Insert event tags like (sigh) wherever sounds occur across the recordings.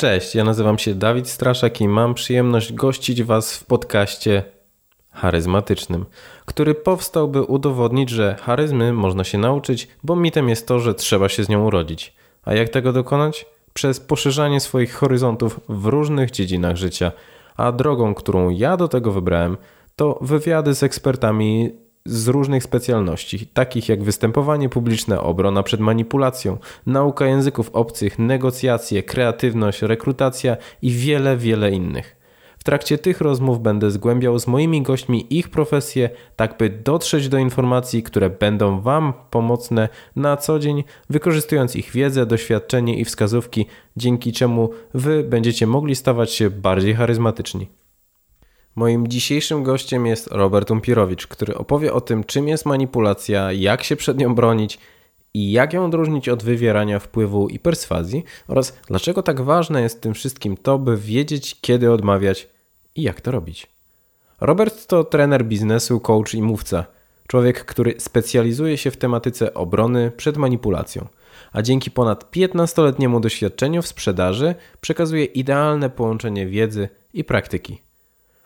Cześć, ja nazywam się Dawid Straszak i mam przyjemność gościć Was w podcaście charyzmatycznym, który powstał, by udowodnić, że charyzmy można się nauczyć, bo mitem jest to, że trzeba się z nią urodzić. A jak tego dokonać? Przez poszerzanie swoich horyzontów w różnych dziedzinach życia. A drogą, którą ja do tego wybrałem, to wywiady z ekspertami z różnych specjalności, takich jak występowanie publiczne, obrona przed manipulacją, nauka języków obcych, negocjacje, kreatywność, rekrutacja i wiele, wiele innych. W trakcie tych rozmów będę zgłębiał z moimi gośćmi ich profesje, tak by dotrzeć do informacji, które będą Wam pomocne na co dzień, wykorzystując ich wiedzę, doświadczenie i wskazówki, dzięki czemu Wy będziecie mogli stawać się bardziej charyzmatyczni. Moim dzisiejszym gościem jest Robert Umpirowicz, który opowie o tym, czym jest manipulacja, jak się przed nią bronić i jak ją odróżnić od wywierania wpływu i perswazji oraz dlaczego tak ważne jest tym wszystkim to, by wiedzieć, kiedy odmawiać i jak to robić. Robert to trener biznesu, coach i mówca. Człowiek, który specjalizuje się w tematyce obrony przed manipulacją, a dzięki ponad 15-letniemu doświadczeniu w sprzedaży przekazuje idealne połączenie wiedzy i praktyki.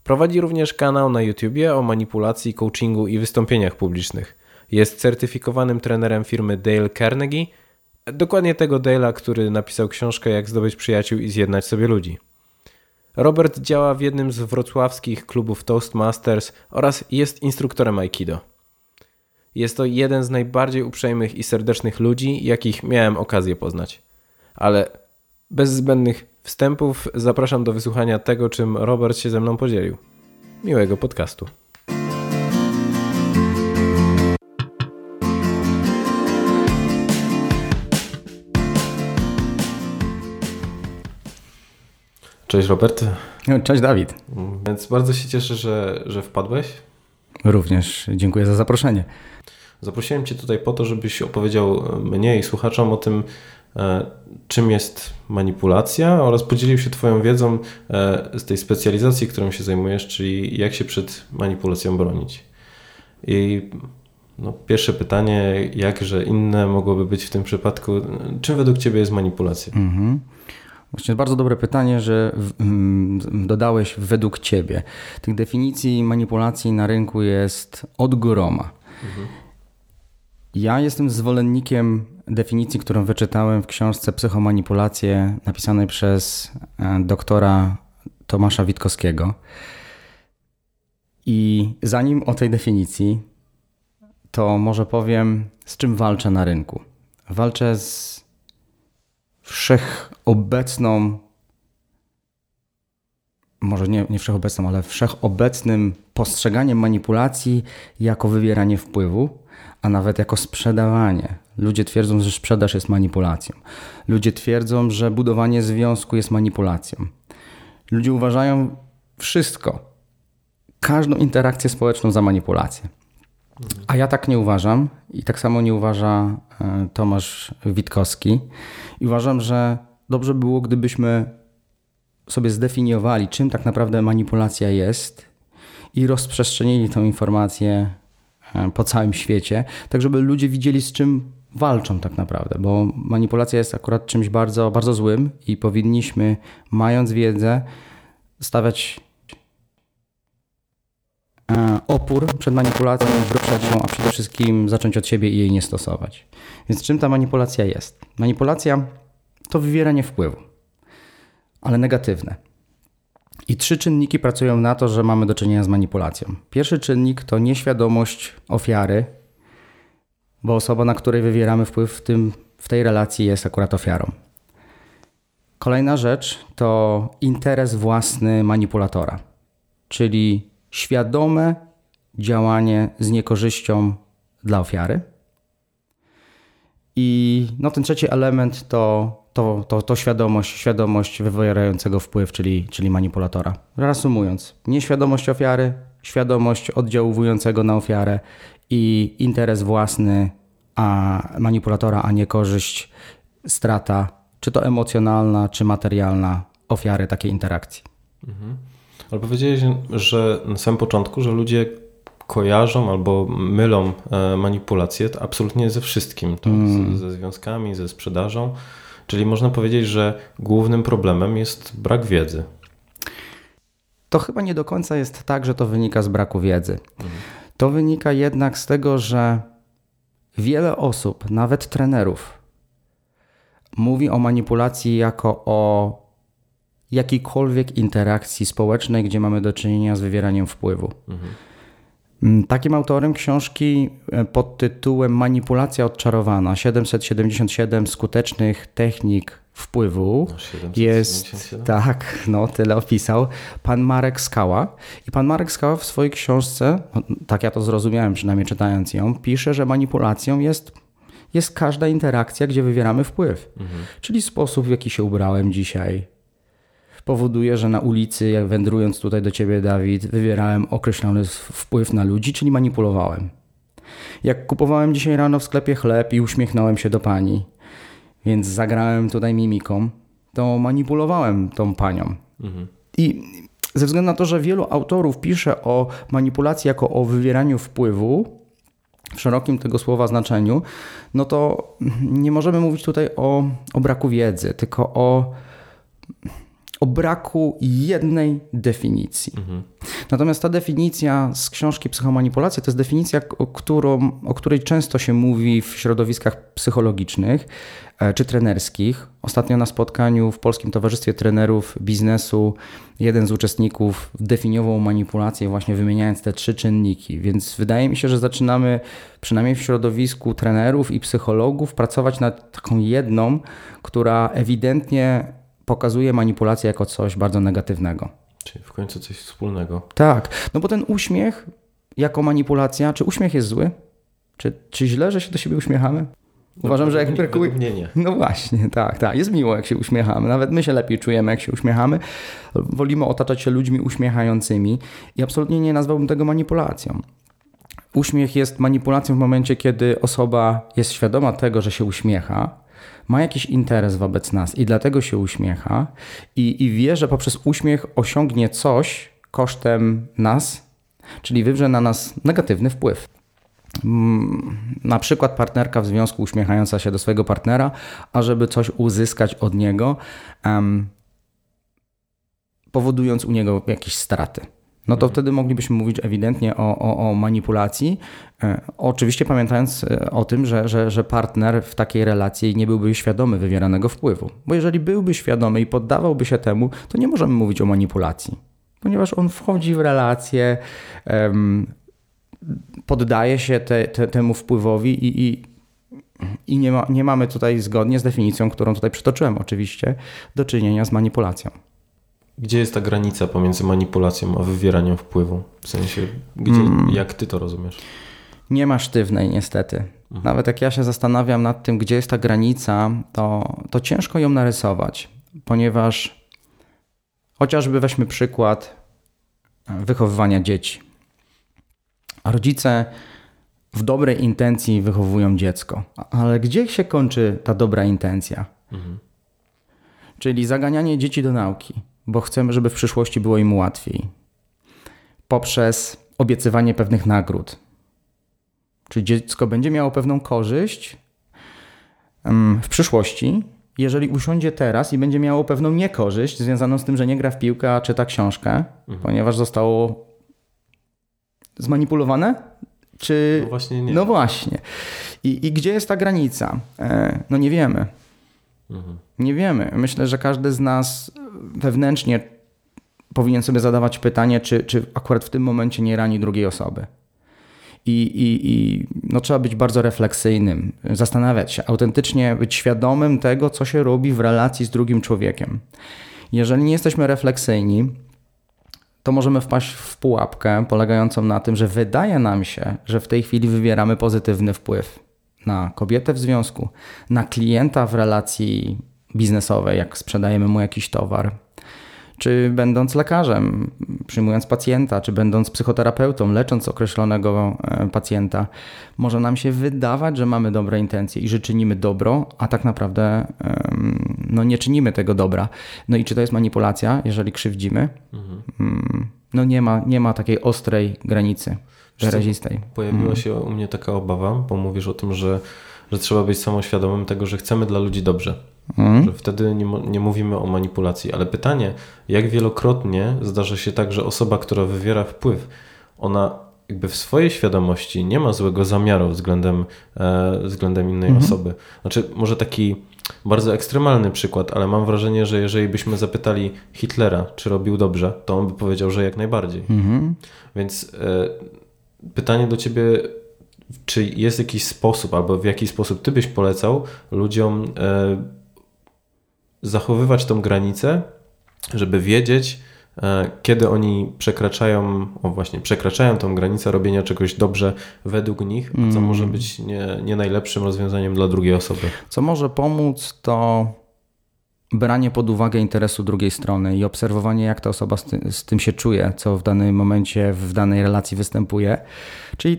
Prowadzi również kanał na YouTubie o manipulacji, coachingu i wystąpieniach publicznych. Jest certyfikowanym trenerem firmy Dale Carnegie, dokładnie tego Dale'a, który napisał książkę Jak zdobyć przyjaciół i zjednać sobie ludzi. Robert działa w jednym z wrocławskich klubów Toastmasters oraz jest instruktorem Aikido. Jest to jeden z najbardziej uprzejmych i serdecznych ludzi, jakich miałem okazję poznać. Ale bez zbędnych wstępów zapraszam do wysłuchania tego, czym Robert się ze mną podzielił. Miłego podcastu. Cześć Robert. Cześć Dawid. Więc bardzo się cieszę, że, że wpadłeś. Również dziękuję za zaproszenie. Zaprosiłem Cię tutaj po to, żebyś opowiedział mnie i słuchaczom o tym, czym jest manipulacja oraz podzielił się Twoją wiedzą e, z tej specjalizacji, którą się zajmujesz, czyli jak się przed manipulacją bronić. I no, pierwsze pytanie, jakże inne mogłoby być w tym przypadku, czym według Ciebie jest manipulacja? Mhm. Właśnie bardzo dobre pytanie, że dodałeś według Ciebie. Tych definicji manipulacji na rynku jest od groma. Mhm. Ja jestem zwolennikiem definicji, którą wyczytałem w książce Psychomanipulacje napisanej przez e, doktora Tomasza Witkowskiego. I zanim o tej definicji, to może powiem, z czym walczę na rynku. Walczę z wszechobecną, może nie, nie wszechobecną, ale wszechobecnym postrzeganiem manipulacji jako wywieranie wpływu a nawet jako sprzedawanie. Ludzie twierdzą, że sprzedaż jest manipulacją. Ludzie twierdzą, że budowanie związku jest manipulacją. Ludzie uważają wszystko, każdą interakcję społeczną za manipulację. A ja tak nie uważam i tak samo nie uważa e, Tomasz Witkowski. I uważam, że dobrze było, gdybyśmy sobie zdefiniowali, czym tak naprawdę manipulacja jest i rozprzestrzenili tę informację E, po całym świecie, tak żeby ludzie widzieli z czym walczą tak naprawdę, bo manipulacja jest akurat czymś bardzo, bardzo złym i powinniśmy, mając wiedzę, stawiać e, opór przed manipulacją, przed nią, a przede wszystkim zacząć od siebie i jej nie stosować. Więc czym ta manipulacja jest? Manipulacja to wywieranie wpływu, ale negatywne. I trzy czynniki pracują na to, że mamy do czynienia z manipulacją. Pierwszy czynnik to nieświadomość ofiary, bo osoba, na której wywieramy wpływ w, tym, w tej relacji, jest akurat ofiarą. Kolejna rzecz to interes własny manipulatora, czyli świadome działanie z niekorzyścią dla ofiary. I no, ten trzeci element to to, to, to świadomość, świadomość wywierającego wpływ, czyli, czyli manipulatora. Reasumując, nieświadomość ofiary, świadomość oddziaływującego na ofiarę i interes własny a manipulatora, a nie korzyść, strata, czy to emocjonalna, czy materialna ofiary takiej interakcji. Mhm. Ale powiedziałeś, że na samym początku, że ludzie kojarzą albo mylą e, manipulację absolutnie ze wszystkim, tak? mm. ze, ze związkami, ze sprzedażą. Czyli można powiedzieć, że głównym problemem jest brak wiedzy. To chyba nie do końca jest tak, że to wynika z braku wiedzy. To wynika jednak z tego, że wiele osób, nawet trenerów, mówi o manipulacji jako o jakiejkolwiek interakcji społecznej, gdzie mamy do czynienia z wywieraniem wpływu. Mm, Takim autorem książki e, pod tytułem Manipulacja odczarowana 777 skutecznych technik wpływu No, 777? jest tak, no tyle opisał pan Marek Skała. I pan Marek Skała w swojej książce, no, tak ja to zrozumiałem przynajmniej czytając ją, pisze, że manipulacją jest, jest każda interakcja, gdzie wywieramy wpływ. Czyli sposób, w jaki się ubrałem dzisiaj, powoduje, że na ulicy, jak wędrując tutaj do ciebie, Dawid, wywierałem określony wpływ na ludzi, czyli manipulowałem. Jak kupowałem dzisiaj rano w sklepie chleb i uśmiechnąłem się do pani, więc zagrałem tutaj mimiką, to manipulowałem tą panią. I ze względu na to, że wielu autorów pisze o manipulacji jako o wywieraniu wpływu, w szerokim tego słowa znaczeniu, no to nie możemy mówić tutaj o, o braku wiedzy, tylko o, o braku jednej definicji. Natomiast ta definicja z książki Psychomanipulacja to jest definicja, o, którą, o której często się mówi w środowiskach psychologicznych e, czy trenerskich. Ostatnio na spotkaniu w Polskim Towarzystwie Trenerów Biznesu jeden z uczestników definiował manipulację właśnie wymieniając te trzy czynniki, więc wydaje mi się, że zaczynamy przynajmniej w środowisku trenerów i psychologów pracować nad taką jedną, która ewidentnie pokazuje manipulację jako coś bardzo negatywnego. Czyli w końcu coś wspólnego. Tak, no bo ten uśmiech jako manipulacja, czy uśmiech jest zły? Czy, czy źle, że się do siebie uśmiechamy? Uważam, że jak brakuje... nie. No właśnie, tak, tak. Jest miło, jak się uśmiechamy. Nawet my się lepiej czujemy, jak się uśmiechamy. Wolimy otaczać się ludźmi uśmiechającymi i absolutnie nie nazwałbym tego manipulacją. Uśmiech jest manipulacją w momencie, kiedy osoba jest świadoma tego, że się uśmiecha, ma jakiś interes wobec nas i dlatego się uśmiecha i, i wie, że poprzez uśmiech osiągnie coś kosztem nas, czyli wywrze na nas negatywny wpływ. Mm, Na przykład partnerka w związku uśmiechająca się do swojego partnera, ażeby coś uzyskać od niego, em, powodując u niego jakieś straty. No to wtedy moglibyśmy mówić ewidentnie o, o, o manipulacji. E, Oczywiście pamiętając e, o tym, że, że, że partner w takiej relacji nie byłby świadomy wywieranego wpływu. Bo jeżeli byłby świadomy i poddawałby się temu, to nie możemy mówić o manipulacji. Ponieważ on wchodzi w relację, poddaje się te, te, temu wpływowi i, i, i nie, ma, nie mamy tutaj zgodnie z definicją, którą tutaj przytoczyłem oczywiście, do czynienia z manipulacją. Gdzie jest ta granica pomiędzy manipulacją a wywieraniem wpływu? W sensie, gdzie, jak ty to rozumiesz? Nie ma sztywnej niestety. Nawet jak ja się zastanawiam nad tym, gdzie jest ta granica, to, to ciężko ją narysować, ponieważ chociażby weźmy przykład wychowywania dzieci. A rodzice w dobrej intencji wychowują dziecko. Ale gdzie się kończy ta dobra intencja? Czyli zaganianie dzieci do nauki, bo chcemy, żeby w przyszłości było im łatwiej. Poprzez obiecywanie pewnych nagród. Czyli dziecko będzie miało pewną korzyść w przyszłości, jeżeli usiądzie teraz i będzie miało pewną niekorzyść związaną z tym, że nie gra w piłkę, a czyta książkę, ponieważ zostało zmanipulowane? Czy... No właśnie nie. No właśnie. I, I gdzie jest ta granica? E, no nie wiemy. Nie wiemy. Myślę, że każdy z nas wewnętrznie powinien sobie zadawać pytanie, czy, czy akurat w tym momencie nie rani drugiej osoby. I, i, i no, trzeba być bardzo refleksyjnym, zastanawiać się, autentycznie być świadomym tego, co się robi w relacji z drugim człowiekiem. Jeżeli nie jesteśmy refleksyjni, to możemy wpaść w pułapkę polegającą na tym, że wydaje nam się, że w tej chwili wywieramy pozytywny wpływ na kobietę w związku, na klienta w relacji biznesowej, jak sprzedajemy mu jakiś towar, czy będąc lekarzem, przyjmując pacjenta, czy będąc psychoterapeutą, lecząc określonego e, pacjenta, może nam się wydawać, że mamy dobre intencje i że czynimy dobro, a tak naprawdę no, nie czynimy tego dobra. No i czy to jest manipulacja, jeżeli krzywdzimy? Mm, No nie ma, nie ma takiej ostrej granicy? Wyrazistej. Pojawiła się u mnie taka obawa, bo mówisz o tym, że, że trzeba być samoświadomym tego, że chcemy dla ludzi dobrze. Mhm. Że wtedy nie, nie mówimy o manipulacji. Ale pytanie, jak wielokrotnie zdarza się tak, że osoba, która wywiera wpływ, ona jakby w swojej świadomości nie ma złego zamiaru względem, e, względem innej mhm. osoby. Znaczy, może taki bardzo ekstremalny przykład, ale mam wrażenie, że jeżeli byśmy zapytali Hitlera, czy robił dobrze, to on by powiedział, że jak najbardziej. Mhm. Więc e, pytanie do ciebie, czy jest jakiś sposób, albo w jaki sposób ty byś polecał ludziom e, zachowywać tą granicę, żeby wiedzieć, E, kiedy oni przekraczają, o właśnie, przekraczają tą granicę robienia czegoś dobrze według nich, co mm. może być nie, nie najlepszym rozwiązaniem dla drugiej osoby. Co może pomóc, to branie pod uwagę interesu drugiej strony i obserwowanie, jak ta osoba z, ty, z tym się czuje, co w danym momencie, w danej relacji występuje. Czyli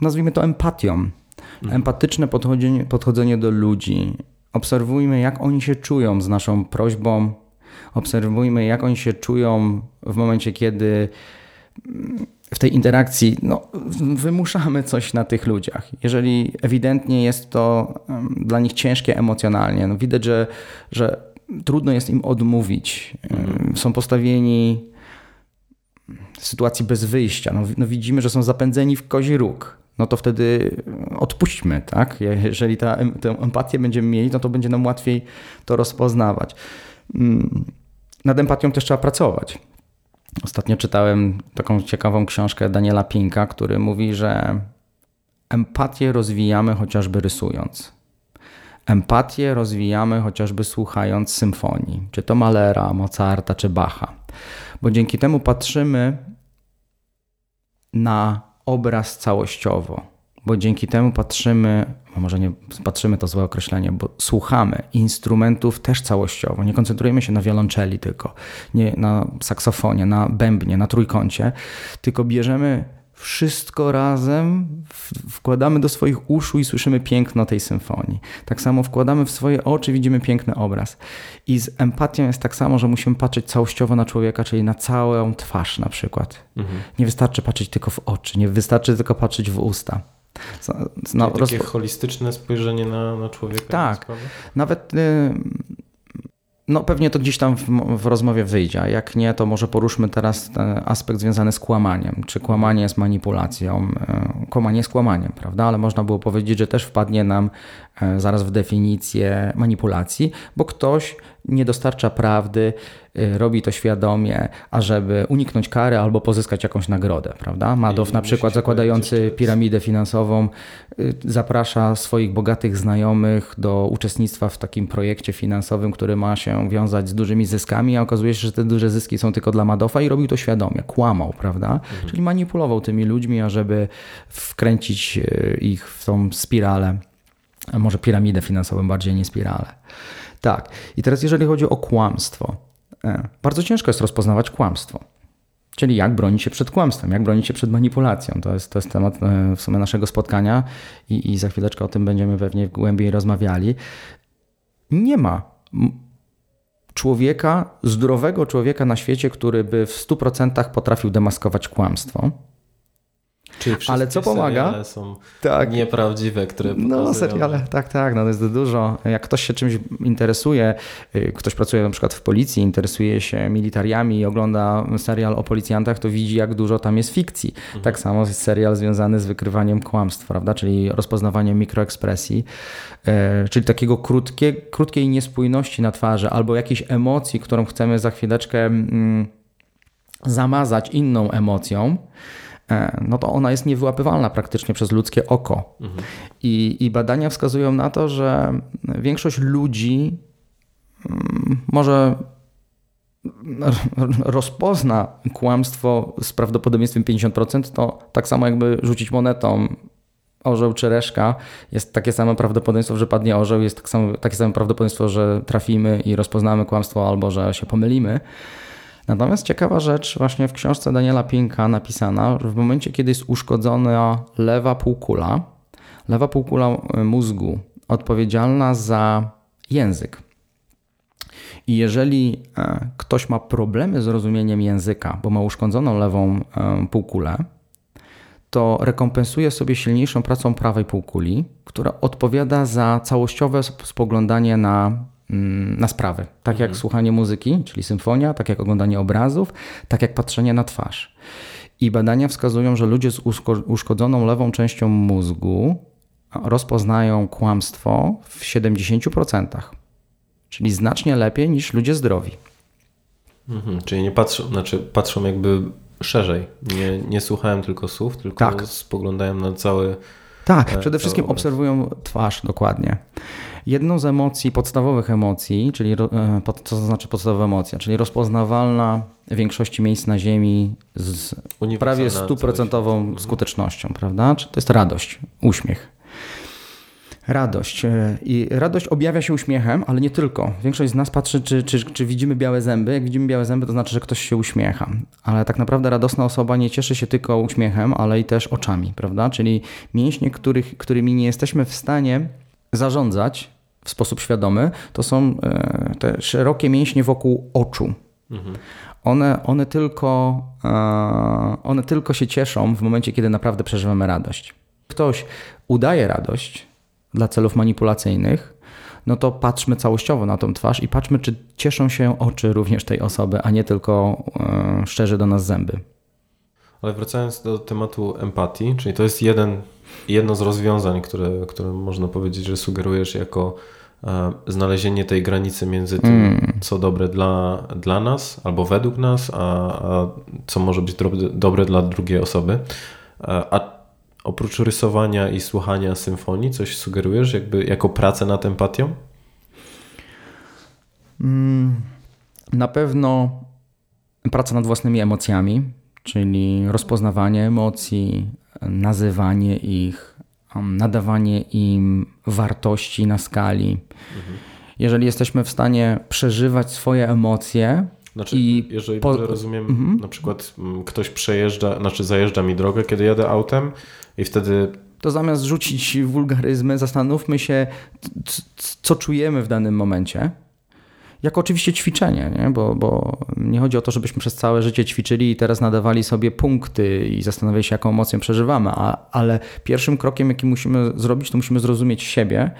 nazwijmy to empatią. Mhm. Empatyczne podchodzenie, podchodzenie do ludzi. Obserwujmy, jak oni się czują z naszą prośbą, obserwujmy, jak oni się czują w momencie, kiedy w tej interakcji no, wymuszamy coś na tych ludziach. Jeżeli ewidentnie jest to dla nich ciężkie emocjonalnie, no widać, że, że trudno jest im odmówić. Są postawieni w sytuacji bez wyjścia. No, no widzimy, że są zapędzeni w kozi róg. No to wtedy odpuśćmy, tak? Jeżeli ta, tę empatię będziemy mieli, no to będzie nam łatwiej to rozpoznawać. Mm, nad empatią też trzeba pracować. Ostatnio czytałem taką ciekawą książkę Daniela Pinka, który mówi, że empatię rozwijamy chociażby rysując. Empatię rozwijamy chociażby słuchając symfonii, czy to Malera, Mozarta, czy Bacha. Bo dzięki temu patrzymy na obraz całościowo bo dzięki temu patrzymy, może nie patrzymy to złe określenie, bo słuchamy instrumentów też całościowo. Nie koncentrujemy się na wiolonczeli tylko, nie na saksofonie, na bębnie, na trójkącie, tylko bierzemy wszystko razem, wkładamy do swoich uszu i słyszymy piękno tej symfonii. Tak samo wkładamy w swoje oczy, widzimy piękny obraz. I z empatią jest tak samo, że musimy patrzeć całościowo na człowieka, czyli na całą twarz na przykład. Mhm. Nie wystarczy patrzeć tylko w oczy, nie wystarczy tylko patrzeć w usta. No, takie holistyczne spojrzenie na, na człowieka. Tak. Nawet y, no pewnie to gdzieś tam w, w, rozmowie wyjdzie, jak nie, to może poruszmy teraz aspekt związany z kłamaniem. Czy kłamanie jest manipulacją? Y, kłamanie jest kłamaniem, prawda? Ale można było powiedzieć, że też wpadnie nam zaraz w definicję manipulacji, bo ktoś nie dostarcza prawdy, y, robi to świadomie, ażeby uniknąć kary albo pozyskać jakąś nagrodę, prawda? Madow na przykład zakładający piramidę finansową y, zaprasza swoich bogatych znajomych do uczestnictwa w takim projekcie finansowym, który ma się wiązać z dużymi zyskami, a okazuje się, że te duże zyski są tylko dla Madoffa i robił to świadomie, kłamał, prawda? Mhm. Czyli manipulował tymi ludźmi, ażeby wkręcić ich w tą spiralę, może piramidę finansową bardziej nie spiralę. Tak. I teraz jeżeli chodzi o kłamstwo. E, bardzo ciężko jest rozpoznawać kłamstwo. Czyli jak bronić się przed kłamstwem, jak bronić się przed manipulacją. To jest, to jest temat e, w sumie naszego spotkania i, i za chwileczkę o tym będziemy pewnie głębiej rozmawiali. Nie ma człowieka, zdrowego człowieka na świecie, który by w 100% potrafił demaskować kłamstwo. Czyli Ale co pomaga? są tak. nieprawdziwe, które pokazują. No seriale, tak, tak, no to jest dużo. Jak ktoś się czymś interesuje, y, ktoś pracuje na przykład w policji, interesuje się militariami i ogląda serial o policjantach, to widzi jak dużo tam jest fikcji. Mhm. Tak samo jest serial związany z wykrywaniem kłamstw, prawda, czyli rozpoznawaniem mikroekspresji, y, czyli takiego krótkie, krótkiej niespójności na twarzy albo jakiejś emocji, którą chcemy za chwileczkę mm, zamazać inną emocją. E, no to ona jest niewyłapywalna praktycznie przez ludzkie oko. Mhm. I, I badania wskazują na to, że większość ludzi mm, może (laughs) rozpozna kłamstwo z prawdopodobieństwem 50%, to tak samo jakby rzucić monetą orzeł czy reszka, jest takie samo prawdopodobieństwo, że padnie orzeł, jest tak samo, takie samo prawdopodobieństwo, że trafimy i rozpoznamy kłamstwo albo że się pomylimy. Natomiast ciekawa rzecz właśnie w książce Daniela Pinka napisana, że w momencie, kiedy jest uszkodzona lewa półkula, lewa półkula e, mózgu odpowiedzialna za język. I jeżeli e, ktoś ma problemy z rozumieniem języka, bo ma uszkodzoną lewą e, półkulę, to rekompensuje sobie silniejszą pracą prawej półkuli, która odpowiada za całościowe spoglądanie na na sprawy. Tak jak słuchanie muzyki, czyli symfonia, tak jak oglądanie obrazów, tak jak patrzenie na twarz. I badania wskazują, że ludzie z uszko- uszkodzoną lewą częścią mózgu rozpoznają kłamstwo w 70%, czyli znacznie lepiej niż ludzie zdrowi. Mhm, czyli nie patrzą, znaczy patrzą jakby szerzej. Nie, nie słuchałem tylko słów, tylko Tak. spoglądałem na cały. Tak, E, przede wszystkim obraz. obserwują twarz dokładnie. Jedną z emocji, podstawowych emocji, czyli e, co to znaczy podstawowa emocja, czyli rozpoznawalna w większości miejsc na Ziemi z prawie stuprocentową skutecznością, prawda? Czy to jest radość, uśmiech. Radość. e, I radość objawia się uśmiechem, ale nie tylko. Większość z nas patrzy, czy, czy, czy widzimy białe zęby. Jak widzimy białe zęby, to znaczy, że ktoś się uśmiecha. Ale tak naprawdę radosna osoba nie cieszy się tylko uśmiechem, ale i też oczami, prawda? Czyli mięśnie, których, którymi nie jesteśmy w stanie zarządzać w sposób świadomy, to są e, te szerokie mięśnie wokół oczu. One, one, tylko, e, one tylko się cieszą w momencie, kiedy naprawdę przeżywamy radość. Ktoś udaje radość dla celów manipulacyjnych, no to patrzmy całościowo na tą twarz i patrzmy, czy cieszą się oczy również tej osoby, a nie tylko e, szczerze do nas zęby. Ale wracając do tematu empatii, czyli to jest jeden, jedno z rozwiązań, które, które można powiedzieć, że sugerujesz jako znalezienie tej granicy między tym, Mm. co dobre dla, dla nas albo według nas, a, a co może być dobre, dobre dla drugiej osoby. A oprócz rysowania i słuchania symfonii, coś sugerujesz jakby jako pracę nad empatią? Na pewno praca nad własnymi emocjami, czyli rozpoznawanie emocji, nazywanie ich, nadawanie im wartości na skali. Jeżeli jesteśmy w stanie przeżywać swoje emocje, Znaczy, I jeżeli po- dobrze rozumiem, na przykład mm, ktoś przejeżdża, znaczy zajeżdża mi drogę, kiedy jadę autem i wtedy to zamiast rzucić wulgaryzmy, zastanówmy się, co czujemy w danym momencie. Jak oczywiście ćwiczenie, nie? Bo, bo nie chodzi o to, żebyśmy przez całe życie ćwiczyli i teraz nadawali sobie punkty i zastanawiali się, jaką emocję przeżywamy, a, ale pierwszym krokiem, jaki musimy zrobić, to musimy zrozumieć siebie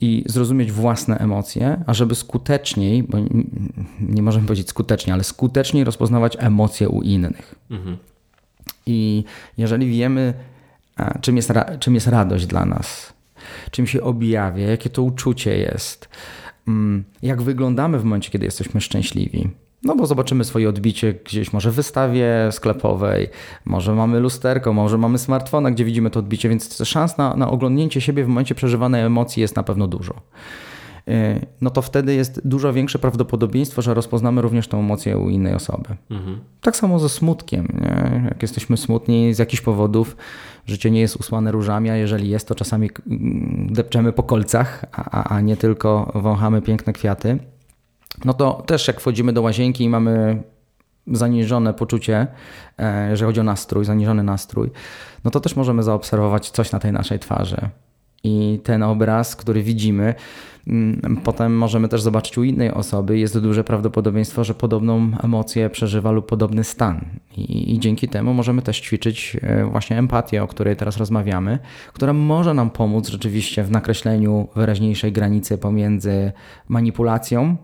i zrozumieć własne emocje, a żeby skuteczniej, bo nie możemy powiedzieć skutecznie, ale skuteczniej rozpoznawać emocje u innych. I jeżeli wiemy, czym jest, czym jest radość dla nas, czym się objawia, jakie to uczucie jest, jak wyglądamy w momencie, kiedy jesteśmy szczęśliwi. No bo zobaczymy swoje odbicie gdzieś, może w wystawie sklepowej, może mamy lusterko, może mamy smartfona, gdzie widzimy to odbicie, więc szans na, na oglądnięcie siebie w momencie przeżywanej emocji jest na pewno dużo. Yy, No to wtedy jest dużo większe prawdopodobieństwo, że rozpoznamy również tą emocję u innej osoby. Tak samo ze smutkiem. Nie? Jak jesteśmy smutni z jakichś powodów, życie nie jest usłane różami, a jeżeli jest, to czasami mm, depczemy po kolcach, a, a, nie tylko wąchamy piękne kwiaty. No to też jak wchodzimy do łazienki i mamy zaniżone poczucie, jeżeli chodzi o nastrój, zaniżony nastrój, no to też możemy zaobserwować coś na tej naszej twarzy. I ten obraz, który widzimy, potem możemy też zobaczyć u innej osoby. Jest duże prawdopodobieństwo, że podobną emocję przeżywa lub podobny stan. I, I dzięki temu możemy też ćwiczyć e, właśnie empatię, o której teraz rozmawiamy, która może nam pomóc rzeczywiście w nakreśleniu wyraźniejszej granicy pomiędzy manipulacją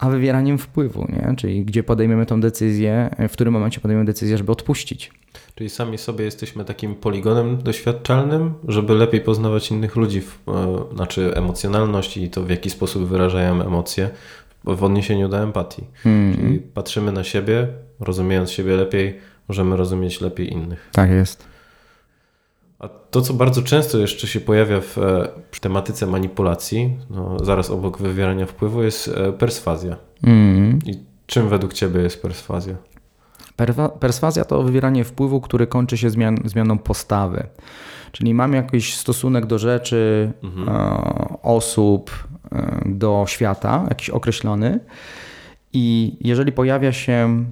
a wywieraniem wpływu, nie? czyli gdzie podejmiemy tą decyzję, w którym momencie podejmiemy decyzję, żeby odpuścić. Czyli sami sobie jesteśmy takim poligonem doświadczalnym, żeby lepiej poznawać innych ludzi, e, znaczy emocjonalność i to w jaki sposób wyrażają emocje w odniesieniu do empatii. Czyli patrzymy na siebie, rozumiejąc siebie lepiej, możemy rozumieć lepiej innych. Tak jest. A to, co bardzo często jeszcze się pojawia w e, tematyce manipulacji, no, zaraz obok wywierania wpływu, jest e, perswazja. Mm. I czym według Ciebie jest perswazja? Perwa- perswazja to wywieranie wpływu, który kończy się zmian, zmianą postawy. Czyli mam jakiś stosunek do rzeczy, e, osób, e, do świata, jakiś określony. I jeżeli pojawia się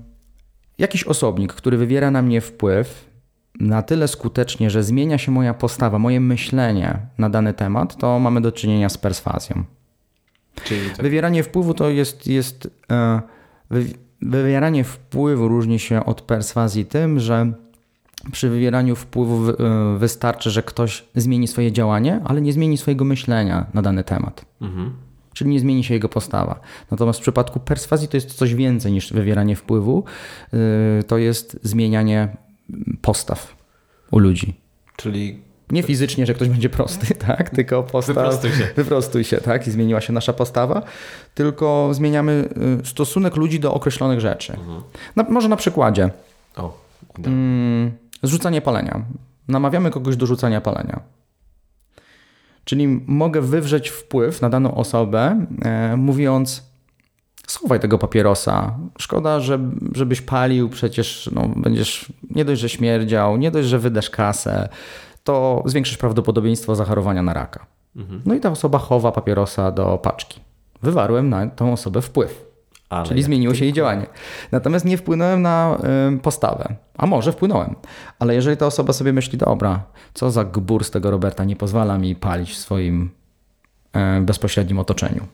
jakiś osobnik, który wywiera na mnie wpływ na tyle skutecznie, że zmienia się moja postawa, moje myślenie na dany temat, to mamy do czynienia z perswazją. Czyli tak, Wywieranie wpływu to jest, jest e, wy, wywieranie wpływu różni się od perswazji tym, że przy wywieraniu wpływu e, wystarczy, że ktoś zmieni swoje działanie, ale nie zmieni swojego myślenia na dany temat. mhm. czyli nie zmieni się jego postawa. Natomiast w przypadku perswazji to jest coś więcej niż wywieranie wpływu, yy, to jest zmienianie postaw u ludzi. Czyli nie fizycznie, że ktoś będzie prosty, (laughs) tak? Tylko postaw. Wyprostuj się. Wyprostuj się, tak? I zmieniła się nasza postawa. Tylko zmieniamy y, stosunek ludzi do określonych rzeczy. Mhm. Na, może na przykładzie. O, mm, zrzucanie palenia. Namawiamy kogoś do rzucania palenia. Czyli mogę wywrzeć wpływ na daną osobę, e, mówiąc: schowaj tego papierosa. Szkoda, że, żebyś palił, przecież no, będziesz nie dość, że śmierdział, nie dość, że wydasz kasę, to zwiększysz prawdopodobieństwo zachorowania na raka. Mhm. No i ta osoba chowa papierosa do paczki. Wywarłem na tą osobę wpływ. Ale czyli zmieniło się jej działanie. Natomiast nie wpłynąłem na y, postawę. A może wpłynąłem. Ale jeżeli ta osoba sobie myśli, dobra, co za gbur z tego Roberta nie pozwala mi palić w swoim y, bezpośrednim otoczeniu,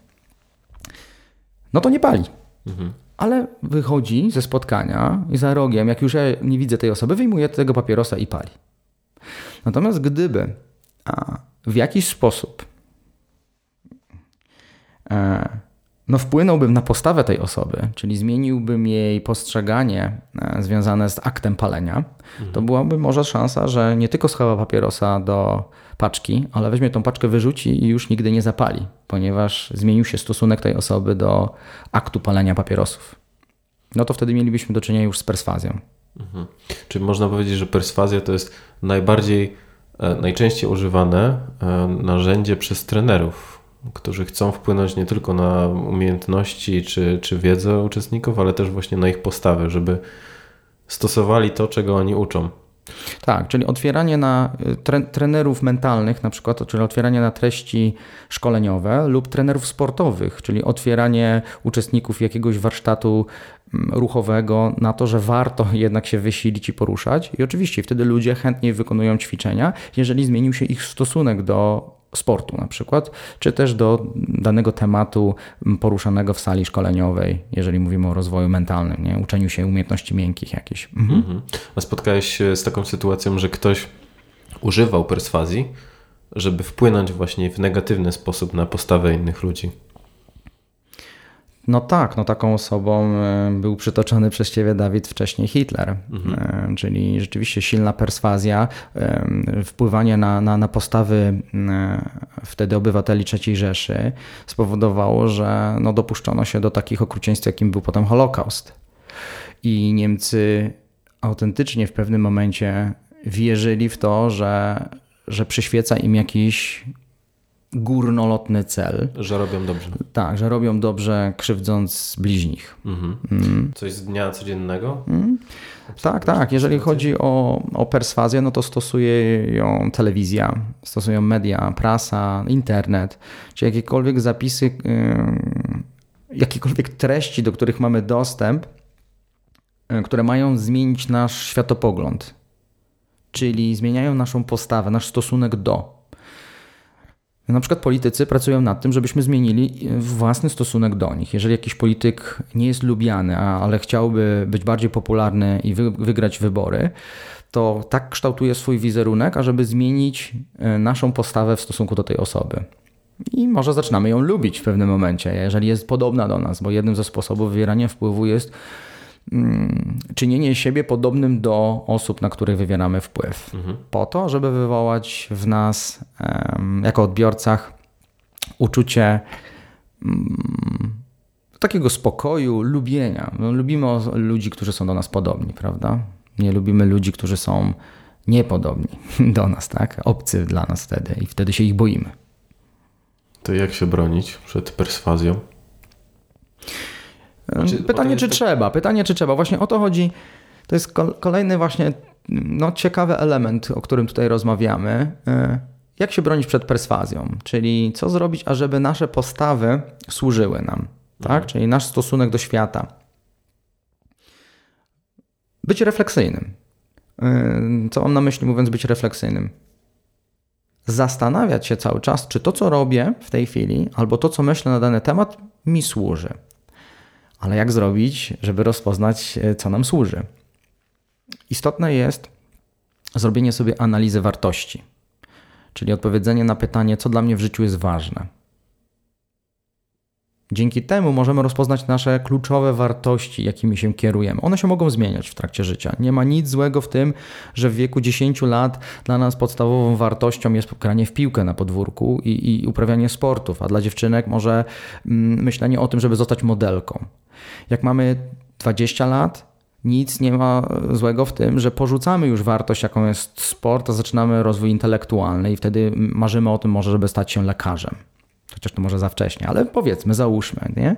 no to nie pali. Mhm. Ale wychodzi ze spotkania i za rogiem, jak już ja nie widzę tej osoby, wyjmuje tego papierosa i pali. Natomiast gdyby w jakiś sposób e, no wpłynąłbym na postawę tej osoby, czyli zmieniłbym jej postrzeganie e, związane z aktem palenia, mhm. to byłaby może szansa, że nie tylko schowa papierosa do paczki, ale weźmie tą paczkę, wyrzuci i już nigdy nie zapali, ponieważ zmienił się stosunek tej osoby do aktu palenia papierosów. No to wtedy mielibyśmy do czynienia już z perswazją. Mhm. Czyli można powiedzieć, że perswazja to jest najbardziej, e, najczęściej używane e, narzędzie przez trenerów, którzy chcą wpłynąć nie tylko na umiejętności czy, czy wiedzę uczestników, ale też właśnie na ich postawę, żeby stosowali to, czego oni uczą. Tak, czyli otwieranie na y, tre, trenerów mentalnych, na przykład, czyli otwieranie na treści szkoleniowe lub trenerów sportowych, czyli otwieranie uczestników jakiegoś warsztatu mm, ruchowego na to, że warto (laughs) jednak się wysilić i poruszać. I oczywiście wtedy ludzie chętniej wykonują ćwiczenia, jeżeli zmienił się ich stosunek do sportu na przykład, czy też do danego tematu poruszanego w sali szkoleniowej, jeżeli mówimy o rozwoju mentalnym, nie? uczeniu się umiejętności miękkich jakieś. Mhm. Mhm. A spotkałeś się z taką sytuacją, że ktoś używał perswazji, żeby wpłynąć właśnie w negatywny sposób na postawę innych ludzi? No tak, no taką osobą e, był przytoczony przez ciebie Dawid wcześniej Hitler, mhm. E, czyli rzeczywiście silna perswazja, e, wpływanie na, na, na postawy wtedy obywateli III Rzeszy spowodowało, że no dopuszczono się do takich okrucieństw, jakim był potem Holokaust. I Niemcy autentycznie w pewnym momencie wierzyli w to, że, że przyświeca im jakiś górnolotny cel. Że robią dobrze. Tak, że robią dobrze, krzywdząc bliźnich. Mhm. Mm. Coś z dnia codziennego? Mm. Tak, tak. Jeżeli chodzi o, o perswazję, no to stosuje ją telewizja, stosują media, prasa, internet, czy jakiekolwiek zapisy, jakiekolwiek treści, do których mamy dostęp, yy, które mają zmienić nasz światopogląd, czyli zmieniają naszą postawę, nasz stosunek do. Na przykład politycy pracują nad tym, żebyśmy zmienili własny stosunek do nich. Jeżeli jakiś polityk nie jest lubiany, ale chciałby być bardziej popularny i wygrać wybory, to tak kształtuje swój wizerunek, ażeby zmienić e, naszą postawę w stosunku do tej osoby. I może zaczynamy ją lubić w pewnym momencie, jeżeli jest podobna do nas, bo jednym ze sposobów wywierania wpływu jest czynienie siebie podobnym do osób, na których wywieramy wpływ. Mhm. Po to, żeby wywołać w nas, jako odbiorcach, uczucie mm, takiego spokoju, lubienia. No, lubimy ludzi, którzy są do nas podobni, prawda? Nie lubimy ludzi, którzy są niepodobni (laughs) do nas, tak? Obcy dla nas wtedy i wtedy się ich boimy. To jak się bronić przed perswazją? Znaczy, pytanie, czy to... trzeba. Pytanie, czy trzeba. Właśnie o to chodzi. To jest kolejny właśnie no, ciekawy element, o którym tutaj rozmawiamy. E, jak się bronić przed perswazją? Czyli co zrobić, ażeby nasze postawy służyły nam, tak? Mhm. Czyli nasz stosunek do świata. Być refleksyjnym. E, co mam na myśli mówiąc być refleksyjnym? Zastanawiać się cały czas, czy to, co robię w tej chwili, albo to, co myślę na dany temat, mi służy. Ale jak zrobić, żeby rozpoznać, e, co nam służy? Istotne jest zrobienie sobie analizy wartości, czyli odpowiedzenie na pytanie, co dla mnie w życiu jest ważne. Dzięki temu możemy rozpoznać nasze kluczowe wartości, jakimi się kierujemy. One się mogą zmieniać w trakcie życia. Nie ma nic złego w tym, że w wieku 10 lat dla nas podstawową wartością jest granie w piłkę na podwórku i, i uprawianie sportów, a dla dziewczynek może mm, myślenie o tym, żeby zostać modelką. Jak mamy 20 lat, nic nie ma złego w tym, że porzucamy już wartość, jaką jest sport, a zaczynamy rozwój intelektualny i wtedy marzymy o tym może, żeby stać się lekarzem chociaż to może za wcześnie, ale powiedzmy, załóżmy, nie?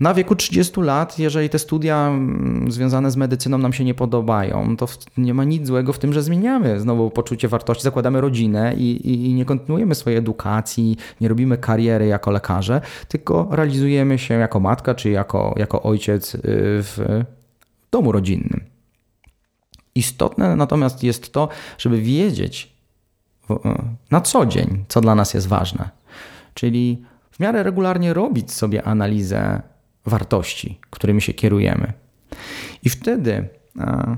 Na wieku 30 lat, jeżeli te studia mm, związane z medycyną nam się nie podobają, to nie ma nic złego w tym, że zmieniamy znowu poczucie wartości, zakładamy rodzinę i, i, nie kontynuujemy swojej edukacji, nie robimy kariery jako lekarze, tylko realizujemy się jako matka czy jako, jako ojciec y, w domu rodzinnym. Istotne natomiast jest to, żeby wiedzieć na co dzień, co dla nas jest ważne czyli w miarę regularnie robić sobie analizę wartości, którymi się kierujemy. I wtedy a,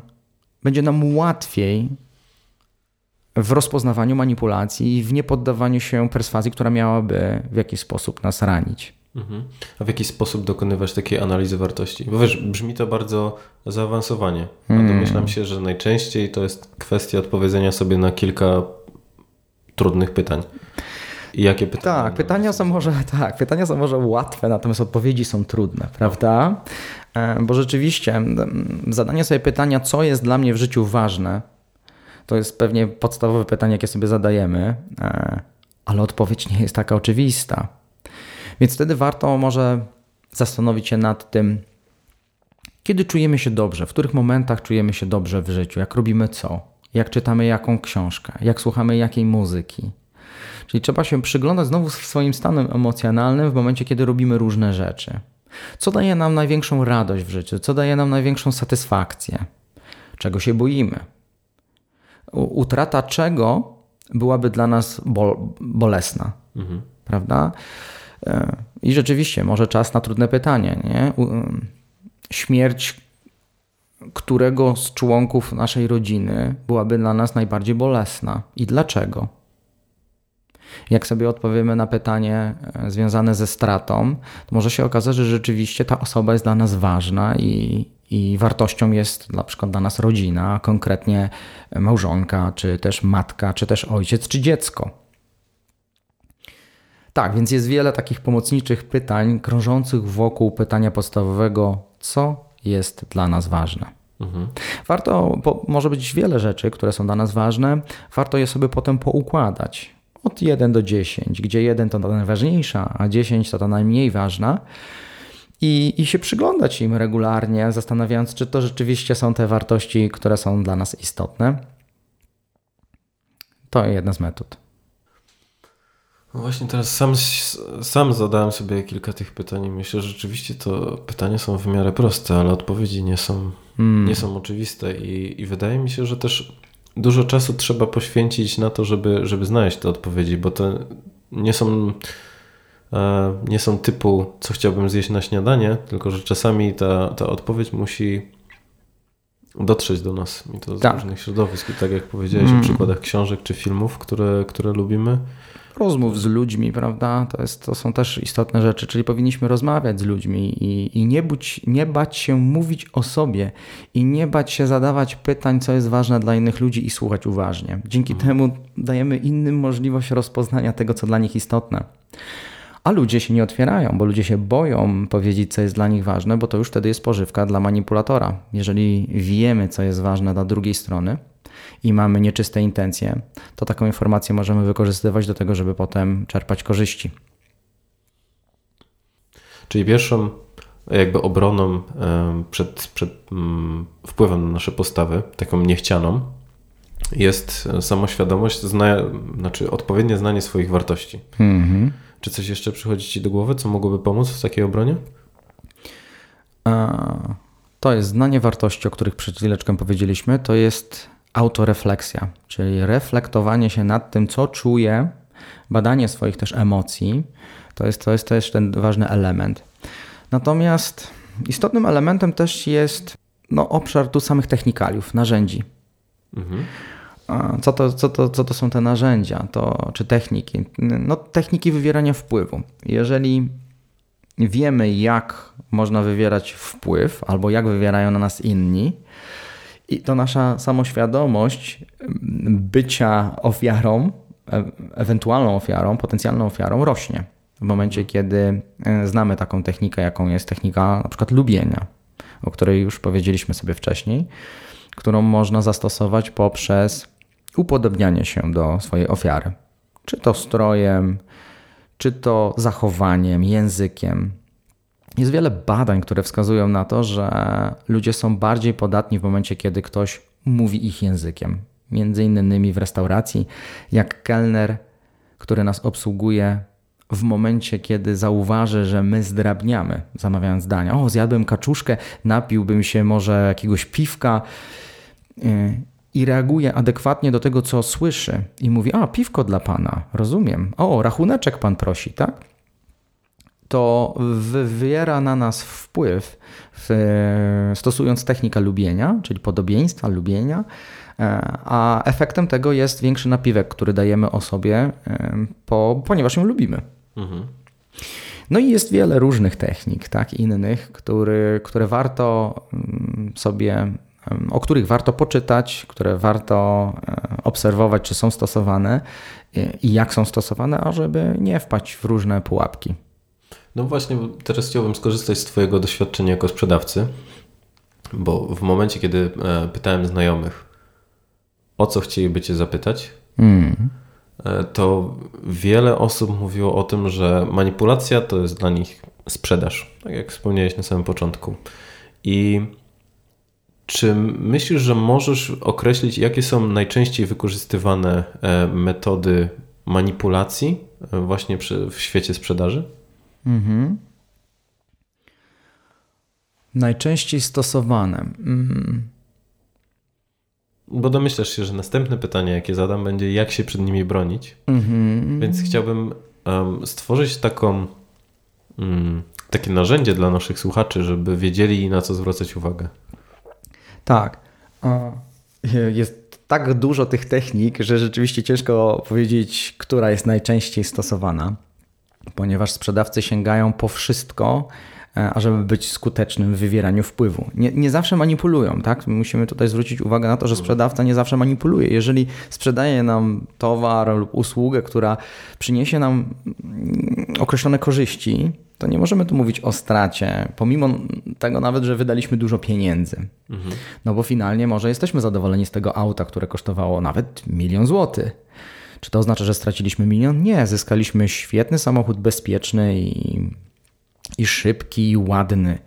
będzie nam łatwiej w rozpoznawaniu manipulacji i w niepoddawaniu się perswazji, która miałaby w jakiś sposób nas ranić. Mhm. A w jaki sposób dokonywać takiej analizy wartości? Bo wiesz, brzmi to bardzo zaawansowanie. A hmm. domyślam się, że najczęściej to jest kwestia odpowiedzenia sobie na kilka trudnych pytań. I jakie pytania? Tak, pytania są może, tak, pytania są może łatwe, natomiast odpowiedzi są trudne, prawda? E, bo rzeczywiście zadanie sobie pytania, co jest dla mnie w życiu ważne, to jest pewnie podstawowe pytanie, jakie sobie zadajemy, e, ale odpowiedź nie jest taka oczywista. Więc wtedy warto może zastanowić się nad tym, kiedy czujemy się dobrze, w których momentach czujemy się dobrze w życiu, jak robimy co, jak czytamy jaką książkę, jak słuchamy jakiej muzyki, Czyli trzeba się przyglądać znowu swoim stanem emocjonalnym w momencie, kiedy robimy różne rzeczy. Co daje nam największą radość w życiu? Co daje nam największą satysfakcję? Czego się boimy? Utrata czego byłaby dla nas bol bolesna? Mhm. Prawda? E, I rzeczywiście, może czas na trudne pytanie. Nie? Śmierć którego z członków naszej rodziny byłaby dla nas najbardziej bolesna i dlaczego? Jak sobie odpowiemy na pytanie e, związane ze stratą, to może się okazać, że rzeczywiście ta osoba jest dla nas ważna i, i wartością jest na przykład dla nas rodzina, konkretnie małżonka, czy też matka, czy też ojciec, czy dziecko. Tak, więc jest wiele takich pomocniczych pytań krążących wokół pytania podstawowego, co jest dla nas ważne. Mhm. Warto, może być wiele rzeczy, które są dla nas ważne, warto je sobie potem poukładać od 1 do 10, gdzie 1 to ta najważniejsza, a 10 to ta najmniej ważna. I, I się przyglądać im regularnie, zastanawiając, czy to rzeczywiście są te wartości, które są dla nas istotne. To jedna z metod. No właśnie teraz sam, sam zadałem sobie kilka tych pytań i myślę, że rzeczywiście to pytania są w miarę proste, ale odpowiedzi nie są, mm. nie są oczywiste i, i wydaje mi się, że też dużo czasu trzeba poświęcić na to, żeby, żeby znaleźć te odpowiedzi, bo to nie są, e, nie są typu, co chciałbym zjeść na śniadanie, tylko że czasami ta, ta odpowiedź musi dotrzeć do nas i to z tak. różnych środowisk. I tak jak powiedziałeś mm. o przykładach książek czy filmów, które, które lubimy, rozmów z ludźmi, prawda? To, jest, to są też istotne rzeczy, czyli powinniśmy rozmawiać z ludźmi i, i nie, być, nie bać się mówić o sobie i nie bać się zadawać pytań, co jest ważne dla innych ludzi i słuchać uważnie. Dzięki mhm. temu dajemy innym możliwość rozpoznania tego, co dla nich istotne. A ludzie się nie otwierają, bo ludzie się boją powiedzieć, co jest dla nich ważne, bo to już wtedy jest pożywka dla manipulatora. Jeżeli wiemy, co jest ważne dla drugiej strony, i mamy nieczyste intencje, to taką informację możemy wykorzystywać do tego, żeby potem czerpać korzyści. Czyli pierwszą jakby obroną przed, przed mm, wpływem na nasze postawy, taką niechcianą, jest samoświadomość, zna, znaczy odpowiednie znanie swoich wartości. Mhm. Czy coś jeszcze przychodzi Ci do głowy, co mogłoby pomóc w takiej obronie? To jest znanie wartości, o których przed chwileczką powiedzieliśmy. To jest autorefleksja, czyli reflektowanie się nad tym, co czuję, badanie swoich też emocji, to jest, to jest też ten ważny element. Natomiast istotnym elementem też jest no, obszar tu samych technikaliów, narzędzi. Mhm. Co to, co, to, co to są te narzędzia, to, czy techniki? No, techniki wywierania wpływu. Jeżeli wiemy, jak można wywierać wpływ, albo jak wywierają na nas inni. I to nasza samoświadomość bycia ofiarą, e ewentualną ofiarą, potencjalną ofiarą rośnie. W momencie, kiedy e, znamy taką technikę, jaką jest technika na przykład lubienia, o której już powiedzieliśmy sobie wcześniej, którą można zastosować poprzez upodobnianie się do swojej ofiary. Czy to strojem, czy to zachowaniem, językiem. Jest wiele badań, które wskazują na to, że ludzie są bardziej podatni w momencie, kiedy ktoś mówi ich językiem. Między innymi w restauracji, jak kelner, który nas obsługuje, w momencie, kiedy zauważy, że my zdrabniamy, zamawiając dania. O, zjadłem kaczuszkę, napiłbym się może jakiegoś piwka y, i reaguje adekwatnie do tego, co słyszy i mówi: A, piwko dla pana, rozumiem. O, rachuneczek pan prosi, tak? To wywiera na nas wpływ, stosując technikę lubienia, czyli podobieństwa, lubienia, e, a efektem tego jest większy napiwek, który dajemy osobie, e, po, ponieważ ją lubimy. Mhm. No i jest wiele różnych technik, tak, innych, który, które warto mm, sobie o których warto poczytać, które warto e, obserwować, czy są stosowane i jak są stosowane, ażeby nie wpaść w różne pułapki. No właśnie, teraz chciałbym skorzystać z Twojego doświadczenia jako sprzedawcy, bo w momencie, kiedy e, pytałem znajomych, o co chcieliby Cię zapytać, mm. to wiele osób mówiło o tym, że manipulacja to jest dla nich sprzedaż, tak jak wspomniałeś na samym początku. I czy myślisz, że możesz określić, jakie są najczęściej wykorzystywane e, metody manipulacji właśnie w świecie sprzedaży? Mhm. Najczęściej stosowane. Mhm. Bo domyślasz się, że następne pytanie, jakie zadam, będzie, jak się przed nimi bronić. Mhm. Więc chciałbym um, stworzyć taką, um, takie narzędzie dla naszych słuchaczy, żeby wiedzieli, na co zwracać uwagę. Tak. Jest tak dużo tych technik, że rzeczywiście ciężko powiedzieć, która jest najczęściej stosowana, ponieważ sprzedawcy sięgają po wszystko, e, ażeby być skutecznym w wywieraniu wpływu. Nie, nie, zawsze manipulują, tak? Musimy tutaj zwrócić uwagę na to, że sprzedawca nie zawsze manipuluje. Jeżeli sprzedaje nam towar lub usługę, która przyniesie nam mm, określone korzyści, to nie możemy tu mówić o stracie, pomimo tego nawet, że wydaliśmy dużo pieniędzy. Mhm. No bo finalnie może jesteśmy zadowoleni z tego auta, które kosztowało nawet milion złotych. Czy to oznacza, że straciliśmy milion? Nie, zyskaliśmy świetny samochód, bezpieczny i, i szybki, i ładny.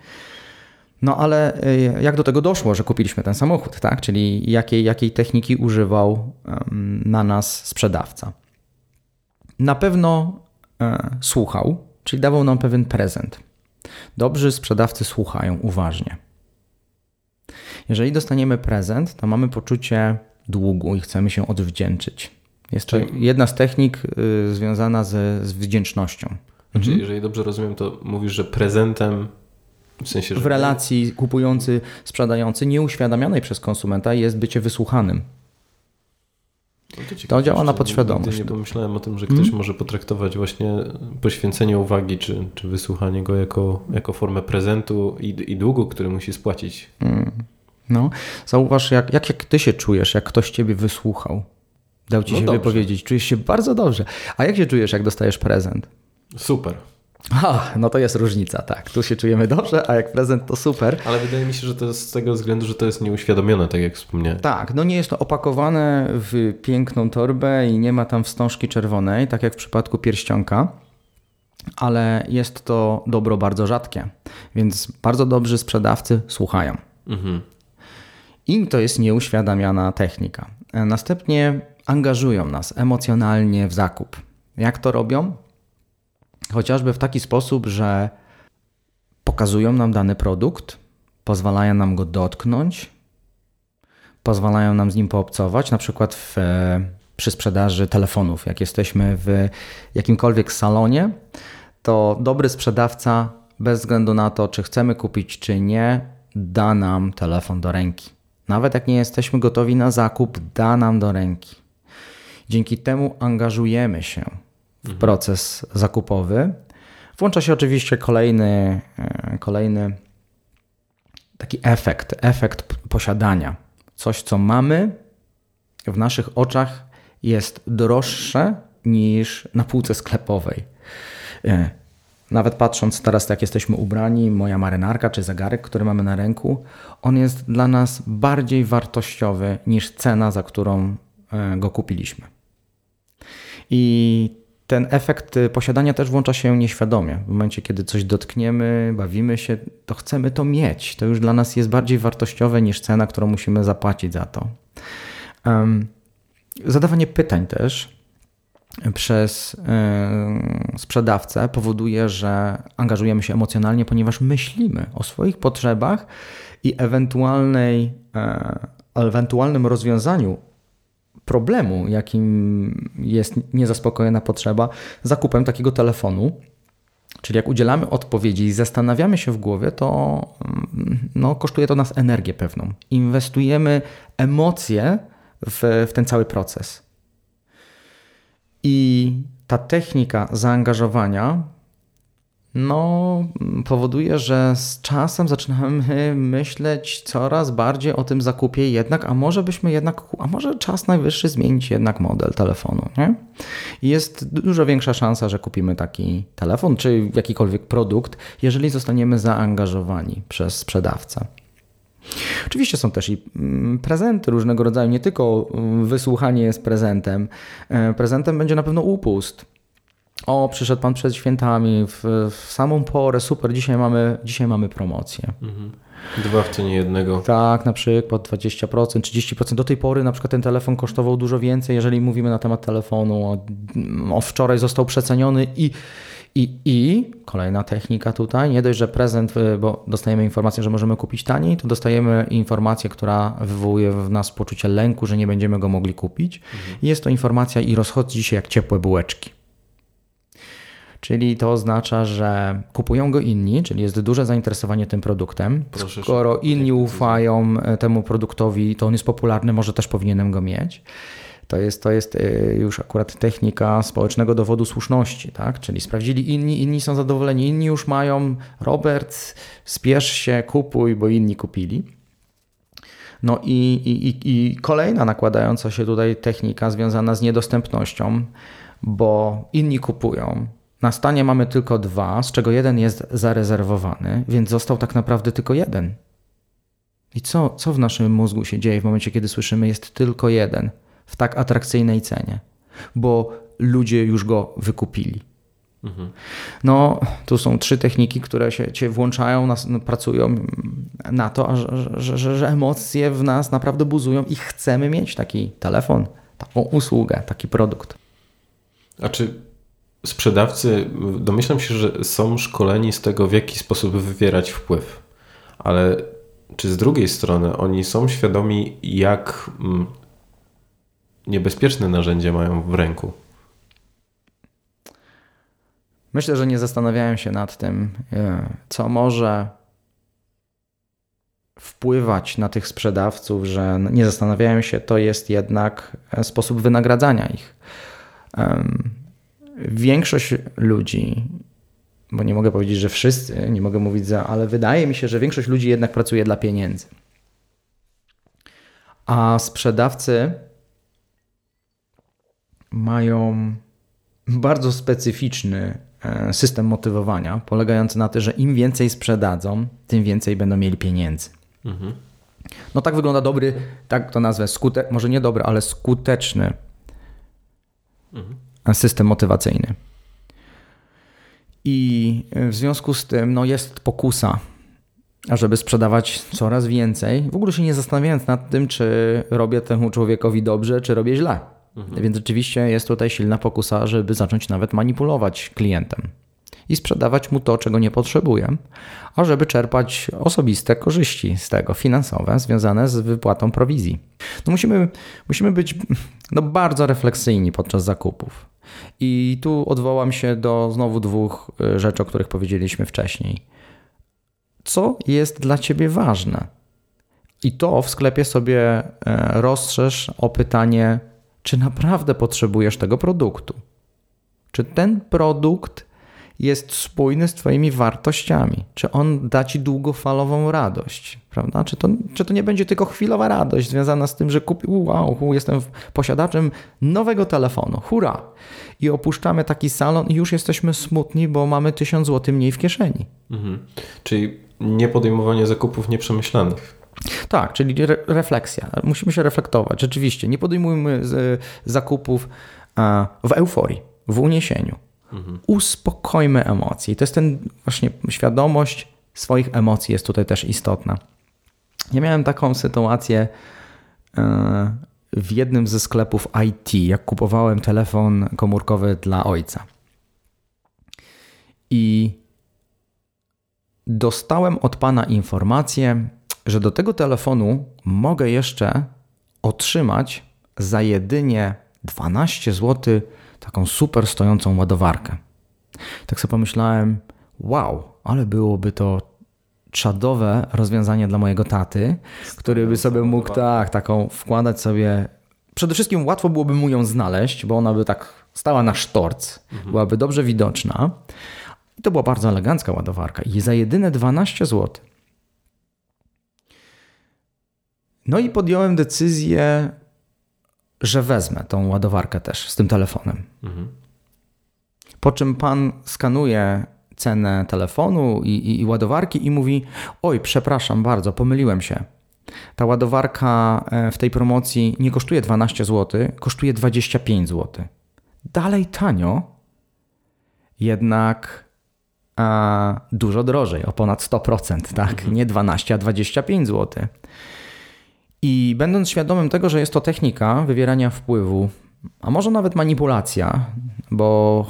No ale y, jak do tego doszło, że kupiliśmy ten samochód, tak? Czyli jakiej, jakiej techniki używał na nas sprzedawca? Na pewno e, słuchał, czyli dawał nam pewien prezent. Dobrzy sprzedawcy słuchają uważnie. Jeżeli dostaniemy prezent, to mamy poczucie długu i chcemy się odwdzięczyć. Jest to jedna z technik y, związana z, z wdzięcznością. Znaczy, mhm. jeżeli dobrze rozumiem, to mówisz, że prezentem w sensie, że... W relacji kupujący, sprzedający, nieuświadamianej przez konsumenta jest bycie wysłuchanym. No to, to, działa na podświadomość. Nie pomyślałem o tym, że ktoś hmm? może potraktować właśnie poświęcenie uwagi czy, czy wysłuchanie go jako, jako formę prezentu i, i długu, który musi spłacić. Hmm. No, zauważ, jak, jak, jak ty się czujesz, jak ktoś ciebie wysłuchał, dał ci no się dobrze. wypowiedzieć. Czujesz się bardzo dobrze. A jak się czujesz, jak dostajesz prezent? Super. A, no to jest różnica, tak. Tu się czujemy dobrze, a jak prezent to super. Ale wydaje mi się, że to jest z tego względu, że to jest nieuświadomione, tak jak wspomniałem. Tak, no nie jest to opakowane w piękną torbę i nie ma tam wstążki czerwonej, tak jak w przypadku pierścionka, ale jest to dobro bardzo rzadkie, więc bardzo dobrzy sprzedawcy słuchają. Mhm. I to jest nieuświadamiana technika. Następnie angażują nas emocjonalnie w zakup. Jak to robią? Chociażby w taki sposób, że pokazują nam dany produkt, pozwalają nam go dotknąć, pozwalają nam z nim poobcować, na przykład w, przy sprzedaży telefonów. Jak jesteśmy w jakimkolwiek salonie, to dobry sprzedawca, bez względu na to, czy chcemy kupić, czy nie, da nam telefon do ręki. Nawet jak nie jesteśmy gotowi na zakup, da nam do ręki. Dzięki temu angażujemy się w proces zakupowy Włącza się oczywiście kolejny, e, kolejny taki efekt, efekt posiadania. Coś, co mamy w naszych oczach jest droższe niż na półce sklepowej. E, nawet patrząc teraz, jak jesteśmy ubrani, moja marynarka czy zegarek, który mamy na ręku, on jest dla nas bardziej wartościowy niż cena, za którą e, go kupiliśmy. I ten efekt posiadania też włącza się nieświadomie. W momencie, kiedy coś dotkniemy, bawimy się, to chcemy to mieć. To już dla nas jest bardziej wartościowe niż cena, którą musimy zapłacić za to. Zadawanie pytań też przez yy, sprzedawcę powoduje, że angażujemy się emocjonalnie, ponieważ myślimy o swoich potrzebach i ewentualnej, yy, ewentualnym rozwiązaniu problemu, jakim jest niezaspokojona potrzeba, zakupem takiego telefonu. Czyli jak udzielamy odpowiedzi i zastanawiamy się w głowie, to mm, no, kosztuje to nas energię pewną. Inwestujemy emocje w, w ten cały proces. I ta technika zaangażowania no, powoduje, że z czasem zaczynamy (laughs) myśleć coraz bardziej o tym zakupie jednak, a może byśmy jednak, a może czas najwyższy zmienić jednak model telefonu, nie? Jest dużo większa szansa, że kupimy taki telefon czy jakikolwiek produkt, jeżeli zostaniemy zaangażowani przez sprzedawcę. Oczywiście są też i mm, prezenty różnego rodzaju, nie tylko mm, wysłuchanie jest prezentem. E, prezentem będzie na pewno upust. O, przyszedł pan przed świętami, w, w samą porę, super, dzisiaj mamy, dzisiaj mamy promocję. Mhm. Dwa w cenie jednego. Tak, na przykład 20%, 30%. Do tej pory na przykład ten telefon kosztował dużo więcej, jeżeli mówimy na temat telefonu. O, wczoraj został przeceniony i i, I kolejna technika tutaj, nie dość, że prezent, y, bo dostajemy informację, że możemy kupić taniej, to dostajemy informację, która wywołuje w nas poczucie lęku, że nie będziemy go mogli kupić. Mhm. Jest to informacja i rozchodzi się jak ciepłe bułeczki. Czyli to oznacza, że kupują go inni, czyli jest duże zainteresowanie tym produktem. Proszę Skoro inni ufają e, temu produktowi, to on jest popularny, może też powinienem go mieć. To jest, to jest y, już akurat technika społecznego dowodu słuszności, tak? Czyli sprawdzili inni, inni są zadowoleni, inni już mają, Robert, spiesz się, kupuj, bo inni kupili. No i, i, i kolejna nakładająca się tutaj technika związana z niedostępnością, bo inni kupują. Na stanie mamy tylko dwa, z czego jeden jest zarezerwowany, więc został tak naprawdę tylko jeden. I co, co w naszym mózgu się dzieje w momencie, kiedy słyszymy jest tylko jeden? w tak atrakcyjnej cenie, bo ludzie już go wykupili. Mhm. No, tu są trzy techniki, które się cię włączają, nas, no, pracują na to, że, że, że, że emocje w nas naprawdę buzują i chcemy mieć taki telefon, taką usługę, taki produkt. A czy sprzedawcy, domyślam się, że są szkoleni z tego, w jaki sposób wywierać wpływ, ale czy z drugiej strony oni są świadomi, jak mm, niebezpieczne narzędzie mają w ręku? Myślę, że nie zastanawiają się nad tym, e, co może wpływać na tych sprzedawców, że nie zastanawiają się, to jest jednak e, sposób wynagradzania ich. Większość ludzi, bo nie mogę powiedzieć, że wszyscy, nie mogę mówić za, ale wydaje mi się, że większość ludzi jednak pracuje dla pieniędzy. A sprzedawcy mają bardzo specyficzny e, system motywowania, polegający na tym, że im więcej sprzedadzą, tym więcej będą mieli pieniędzy. Mhm. No tak wygląda dobry, tak to nazwę, skute, może nie dobry, ale skuteczny mhm. System motywacyjny. I w związku z tym no, jest pokusa, ażeby sprzedawać coraz więcej, w ogóle się nie zastanawiając nad tym, czy robię temu człowiekowi dobrze, czy robię źle. Mhm. Więc rzeczywiście jest tutaj silna pokusa, żeby zacząć nawet manipulować klientem i sprzedawać mu to, czego nie potrzebuje, a żeby czerpać osobiste korzyści z tego, finansowe, związane z wypłatą prowizji. No musimy, musimy być no, bardzo refleksyjni podczas zakupów. I tu odwołam się do znowu dwóch y, rzeczy, o których powiedzieliśmy wcześniej. Co jest dla ciebie ważne? I to w sklepie sobie e, rozszerz o pytanie, czy naprawdę potrzebujesz tego produktu. Czy ten produkt jest spójny z Twoimi wartościami? Czy on da Ci długofalową radość? Prawda? Czy, to, czy to nie będzie tylko chwilowa radość związana z tym, że kupił, wow, jestem posiadaczem nowego telefonu, hurra! I opuszczamy taki salon i już jesteśmy smutni, bo mamy 1000 zł mniej w kieszeni. Mhm. Czyli nie podejmowanie zakupów nieprzemyślanych. Tak, czyli re refleksja. Musimy się reflektować. Rzeczywiście, nie podejmujmy zakupów w euforii, w uniesieniu. Uspokojmy emocje. I to jest ten właśnie świadomość swoich emocji jest tutaj też istotna. Ja miałem taką sytuację e, w jednym ze sklepów IT, jak kupowałem telefon komórkowy dla ojca. I dostałem od pana informację, że do tego telefonu mogę jeszcze otrzymać za jedynie 12 zł taką super stojącą ładowarkę. Tak sobie pomyślałem, wow, ale byłoby to czadowe rozwiązanie dla mojego taty, który by sobie mógł tak, taką wkładać sobie. Przede wszystkim łatwo byłoby mu ją znaleźć, bo ona by tak stała na sztorc, mhm. byłaby dobrze widoczna. I to była bardzo elegancka ładowarka i za jedyne 12 zł. No i podjąłem decyzję, że wezmę tą ładowarkę też z tym telefonem. Mhm. Po czym pan skanuje cenę telefonu i, i, i, ładowarki i mówi: Oj, przepraszam bardzo, pomyliłem się. Ta ładowarka e, w tej promocji nie kosztuje 12 zł, kosztuje 25 zł. Dalej tanio, jednak a, dużo drożej, o ponad 100%, tak? Mhm. Nie 12, a 25 zł. I będąc świadomym tego, że jest to technika wywierania wpływu, a może nawet manipulacja, bo,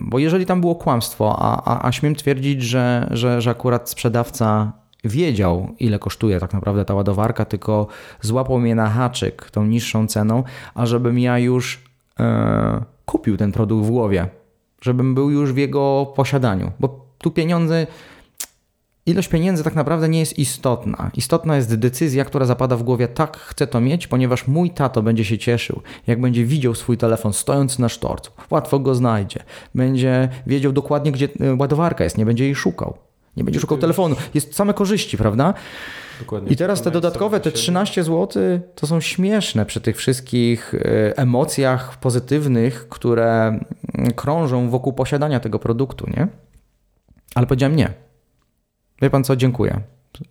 bo jeżeli tam było kłamstwo, a, a, a śmiem twierdzić, że, że, że akurat sprzedawca wiedział, ile kosztuje tak naprawdę ta ładowarka, tylko złapał mnie na haczyk tą niższą ceną, a ja już e, kupił ten produkt w głowie, żebym był już w jego posiadaniu, bo tu pieniądze Ilość pieniędzy tak naprawdę nie jest istotna. Istotna jest decyzja, która zapada w głowie, tak chcę to mieć, ponieważ mój tato będzie się cieszył, jak będzie widział swój telefon stojący na sztorcu. Łatwo go znajdzie. Będzie wiedział dokładnie, gdzie e, ładowarka jest, nie będzie jej szukał. Nie będzie szukał telefonu. Jest same korzyści, prawda? Dokładnie. I teraz te dodatkowe, te 13 zł, to są śmieszne przy tych wszystkich e, emocjach pozytywnych, które mm, krążą wokół posiadania tego produktu, nie? Ale powiedziałem nie. Wie pan co, dziękuję.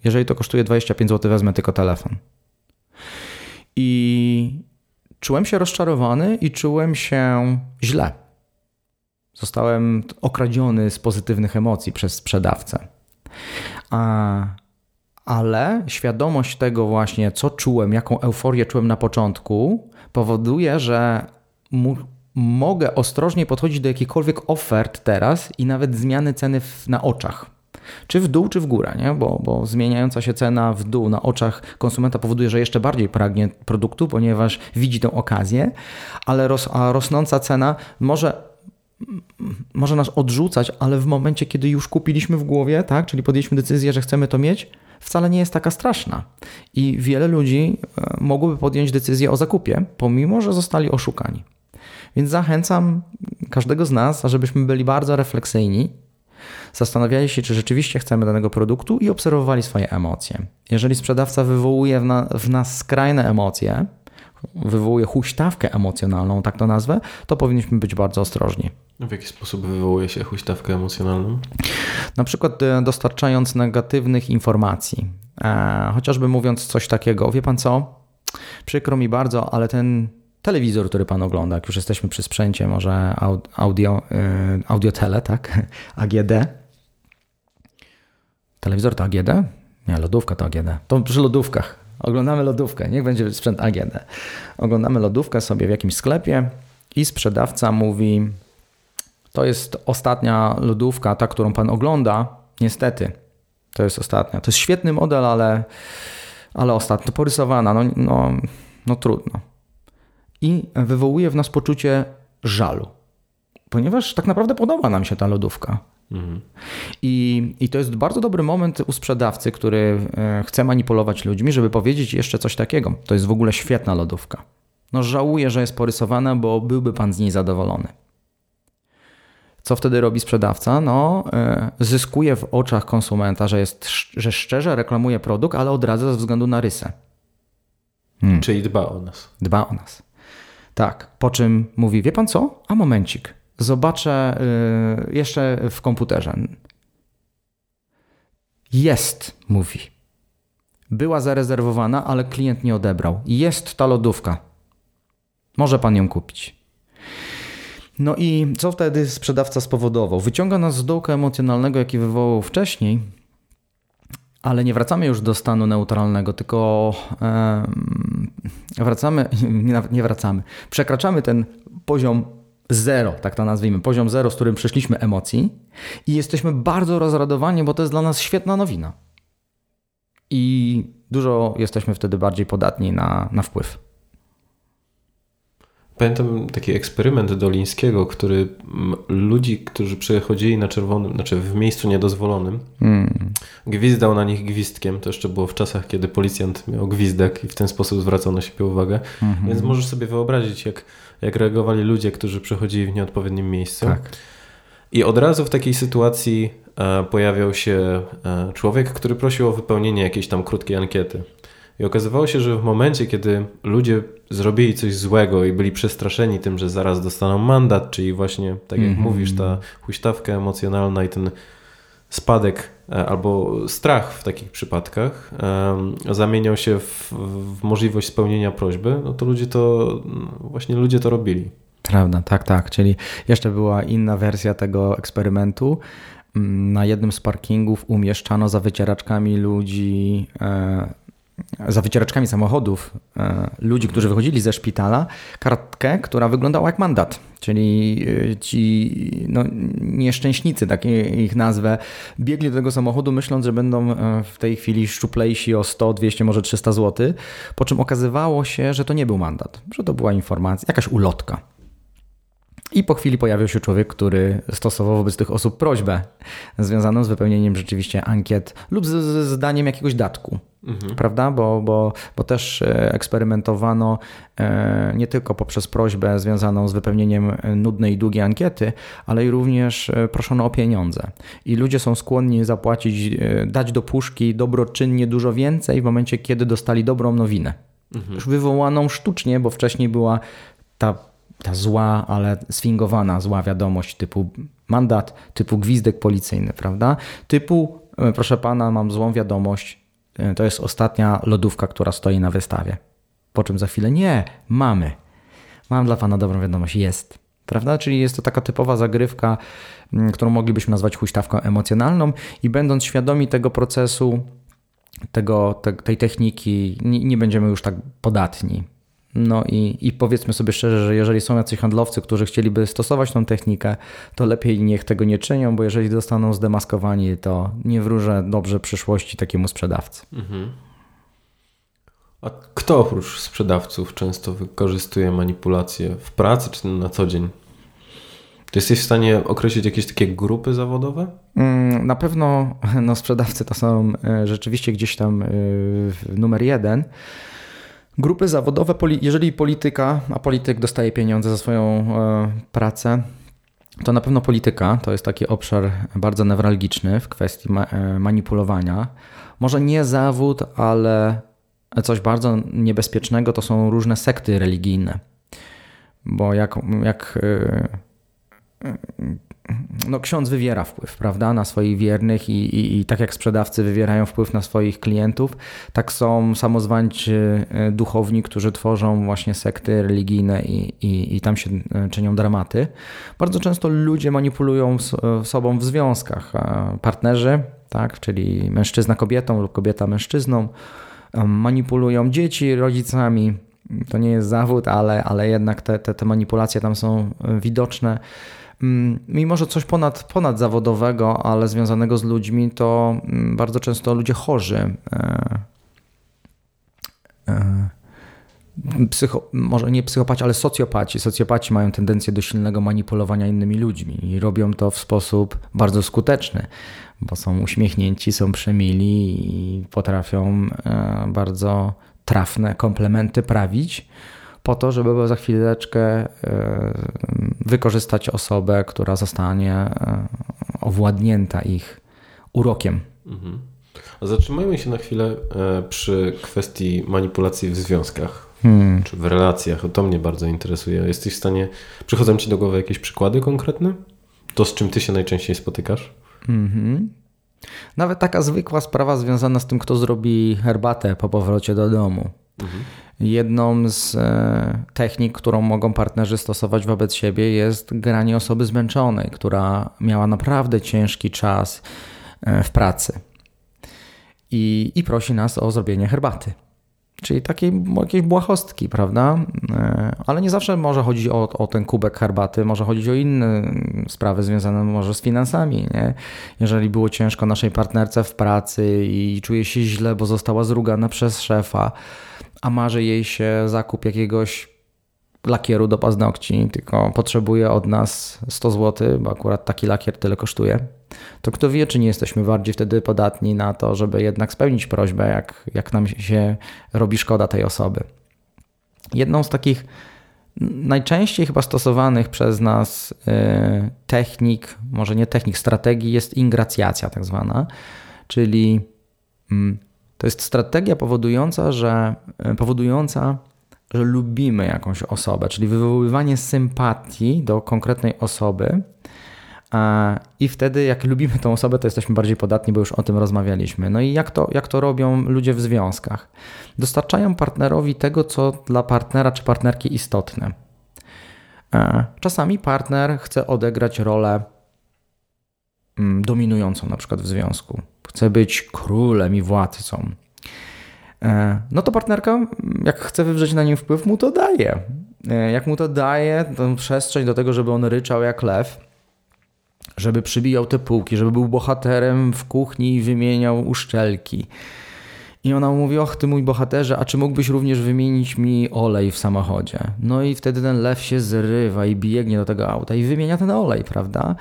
Jeżeli to kosztuje 25 zł, wezmę tylko telefon. I czułem się rozczarowany i czułem się źle. Zostałem okradziony z pozytywnych emocji przez sprzedawcę. A, ale świadomość tego właśnie, co czułem, jaką euforię czułem na początku, powoduje, że mogę ostrożnie podchodzić do jakichkolwiek ofert teraz i nawet zmiany ceny w, na oczach czy w dół, czy w górę, nie? Bo, bo zmieniająca się cena w dół na oczach konsumenta powoduje, że jeszcze bardziej pragnie produktu, ponieważ widzi tę okazję, ale ros, a rosnąca cena może może nas odrzucać, ale w momencie, kiedy już kupiliśmy w głowie, tak, czyli podjęliśmy decyzję, że chcemy to mieć, wcale nie jest taka straszna. I wiele ludzi e, mogłoby podjąć decyzję o zakupie, pomimo że zostali oszukani. Więc zachęcam każdego z nas, żebyśmy byli bardzo refleksyjni zastanawiali się, czy rzeczywiście chcemy danego produktu i obserwowali swoje emocje. Jeżeli sprzedawca wywołuje w, na, w nas skrajne emocje, wywołuje huśtawkę emocjonalną, tak to nazwę, to powinniśmy być bardzo ostrożni. W jaki sposób wywołuje się huśtawkę emocjonalną? Na przykład e, dostarczając negatywnych informacji. E, chociażby mówiąc coś takiego, wie pan co? Przykro mi bardzo, ale ten telewizor, który pan ogląda, jak już jesteśmy przy sprzęcie, może audio, e, audio tele, tak? (laughs) AGD, Telewizor to AGD? Nie, lodówka to AGD. To przy lodówkach. Oglądamy lodówkę, niech będzie sprzęt AGD. Oglądamy lodówkę sobie w jakimś sklepie i sprzedawca mówi: To jest ostatnia lodówka, ta, którą pan ogląda. Niestety, to jest ostatnia. To jest świetny model, ale, ale ostatnio porysowana. No, no, no trudno. I wywołuje w nas poczucie żalu, ponieważ tak naprawdę podoba nam się ta lodówka. I, I to jest bardzo dobry moment u sprzedawcy, który e, chce manipulować ludźmi, żeby powiedzieć jeszcze coś takiego. To jest w ogóle świetna lodówka. No żałuję, że jest porysowana, bo byłby pan z niej zadowolony. Co wtedy robi sprzedawca? No, e, zyskuje w oczach konsumenta, że, jest, że szczerze reklamuje produkt, ale odradza ze względu na rysę. Hmm. Czyli dba o nas. Dba o nas. Tak. Po czym mówi, wie pan co? A momencik. Zobaczę yy, jeszcze w komputerze. Jest, mówi. Była zarezerwowana, ale klient nie odebrał. Jest ta lodówka. Może pan ją kupić. No i co wtedy sprzedawca spowodował? Wyciąga nas z dołka emocjonalnego, jaki wywołał wcześniej, ale nie wracamy już do stanu neutralnego, tylko wracamy, (laughs) nie wracamy, przekraczamy ten poziom zero, tak to nazwijmy, poziom zero, z którym przeszliśmy emocji i jesteśmy bardzo rozradowani, bo to jest dla nas świetna nowina. I dużo jesteśmy wtedy bardziej podatni na, na wpływ. Pamiętam taki eksperyment Dolińskiego, który ludzi, którzy przechodzili na czerwonym, znaczy w miejscu niedozwolonym, mm. gwizdał na nich gwizdkiem. To jeszcze było w czasach, kiedy policjant miał gwizdek i w ten sposób zwracał na siebie uwagę. Mm -hmm. Więc możesz sobie wyobrazić, jak, jak reagowali ludzie, którzy przechodzili w nieodpowiednim miejscu. Tak. I od razu w takiej sytuacji e, pojawiał się e, człowiek, który prosił o wypełnienie jakiejś tam krótkiej ankiety. I okazywało się, że w momencie, kiedy ludzie zrobili coś złego i byli przestraszeni tym, że zaraz dostaną mandat, czyli właśnie, tak jak mm -hmm. mówisz, ta huśtawka emocjonalna i ten spadek e, albo strach w takich przypadkach um, zamieniał się w, w, możliwość spełnienia prośby, no to ludzie to właśnie ludzie to robili. Prawda, tak, tak. Czyli jeszcze była inna wersja tego eksperymentu. Mm, na jednym z parkingów umieszczano za wycieraczkami ludzi e, za wycieraczkami samochodów e, ludzi, którzy wychodzili ze szpitala, kartkę, która wyglądała jak mandat. Czyli e, ci no, nieszczęśnicy, tak ich nazwę, biegli do tego samochodu myśląc, że będą e, w tej chwili szczuplejsi o 100, 200, może 300 zł, po czym okazywało się, że to nie był mandat, że to była informacja, jakaś ulotka. I po chwili pojawił się człowiek, który stosował wobec tych osób prośbę związaną z wypełnieniem rzeczywiście ankiet lub z zdaniem jakiegoś datku. Mhm. Prawda? Bo, bo, bo też e, eksperymentowano e, nie tylko poprzez prośbę związaną z wypełnieniem nudnej i długiej ankiety, ale i również e, proszono o pieniądze. I ludzie są skłonni zapłacić, dać do puszki dobroczynnie dużo więcej w momencie, kiedy dostali dobrą nowinę. Mhm. Już wywołaną sztucznie, bo wcześniej była ta ta zła, ale sfingowana zła wiadomość typu mandat, typu gwizdek policyjny, prawda? Typu, e, proszę pana, mam złą wiadomość, e, to jest ostatnia lodówka, która stoi na wystawie. Po czym za chwilę, nie, mamy. Mam dla pana dobrą wiadomość, jest. Prawda? Czyli jest to taka typowa zagrywka, którą moglibyśmy nazwać huśtawką emocjonalną i będąc świadomi tego procesu, tego, te, tej techniki, nie, nie będziemy już tak podatni. No i, i powiedzmy sobie szczerze, że jeżeli są jacyś handlowcy, którzy chcieliby stosować tą technikę, to lepiej niech tego nie czynią, bo jeżeli zostaną zdemaskowani, to nie wróżę dobrze przyszłości takiemu sprzedawcy. Mhm. A kto oprócz sprzedawców często wykorzystuje manipulacje w pracy czy na co dzień? Czy jesteś w stanie określić jakieś takie grupy zawodowe? Mm, na pewno no, sprzedawcy to są e, rzeczywiście gdzieś tam e, numer jeden. Grupy zawodowe, jeżeli polityka, a polityk dostaje pieniądze za swoją e, pracę, to na pewno polityka to jest taki obszar bardzo newralgiczny w kwestii e, manipulowania. Może nie zawód, ale coś bardzo niebezpiecznego to są różne sekty religijne. Bo jak, jak e, no, ksiądz wywiera wpływ, prawda, na swoich wiernych i, i, i, tak jak sprzedawcy wywierają wpływ na swoich klientów, tak są samozwańczy e, duchowni, którzy tworzą właśnie sekty religijne i, i, tam się e, czynią dramaty. Bardzo często ludzie manipulują e, sobą w związkach. Partnerzy, tak, czyli mężczyzna kobietą lub kobieta mężczyzną, manipulują dzieci rodzicami. To nie jest zawód, ale, ale jednak te, te, te manipulacje tam są widoczne. Mm, mimo że coś ponad, ponad zawodowego, ale związanego z ludźmi, to mm, bardzo często ludzie chorzy. E, e, psycho, może nie psychopaci, ale socjopaci. Socjopaci mają tendencję do silnego manipulowania innymi ludźmi i robią to w sposób bardzo skuteczny, bo są uśmiechnięci, są przemili i potrafią e, bardzo trafne komplementy prawić po to, żeby za chwileczkę e, wykorzystać osobę, która zostanie e, owładnięta ich urokiem. Mhm. Zatrzymajmy się na chwilę e, przy kwestii manipulacji w związkach hmm. czy w relacjach. To mnie bardzo interesuje. Jesteś w stanie. Przychodzą ci do głowy jakieś przykłady konkretne? To, z czym ty się najczęściej spotykasz? Mhm. Nawet taka zwykła sprawa związana z tym, kto zrobi herbatę po powrocie do domu. Mhm. Jedną z e, technik, którą mogą partnerzy stosować wobec siebie, jest granie osoby zmęczonej, która miała naprawdę ciężki czas e, w pracy i, i prosi nas o zrobienie herbaty. Czyli takiej jakiejś błahostki, prawda? E, ale nie zawsze może chodzić o, o ten kubek herbaty, może chodzić o inne sprawy związane może z finansami. Nie? Jeżeli było ciężko naszej partnerce w pracy i czuje się źle, bo została zrugana przez szefa, a marzy jej się zakup jakiegoś lakieru do paznokci, tylko potrzebuje od nas 100 zł, bo akurat taki lakier tyle kosztuje, to kto wie, czy nie jesteśmy bardziej wtedy podatni na to, żeby jednak spełnić prośbę, jak, jak nam się robi szkoda tej osoby. Jedną z takich najczęściej chyba stosowanych przez nas y, technik, może nie technik, strategii jest ingracjacja tak zwana, czyli mm, to jest strategia powodująca, że y, powodująca że lubimy jakąś osobę, czyli wywoływanie sympatii do konkretnej osoby. I wtedy, jak lubimy tą osobę, to jesteśmy bardziej podatni, bo już o tym rozmawialiśmy. No i jak to, jak to robią ludzie w związkach? Dostarczają partnerowi tego, co dla partnera czy partnerki istotne. Czasami partner chce odegrać rolę mm, dominującą, na przykład w związku. Chce być królem i władcą. E, no to partnerka, jak chce wywrzeć na nim wpływ, mu to daje. E, jak mu to daje, tą przestrzeń do tego, żeby on ryczał jak lew, żeby przybijał te półki, żeby był bohaterem w kuchni i wymieniał uszczelki. I ona mówi, och ty mój bohaterze, a czy mógłbyś również wymienić mi olej w samochodzie? No i wtedy ten lew się zrywa i biegnie do tego auta i wymienia ten olej, prawda?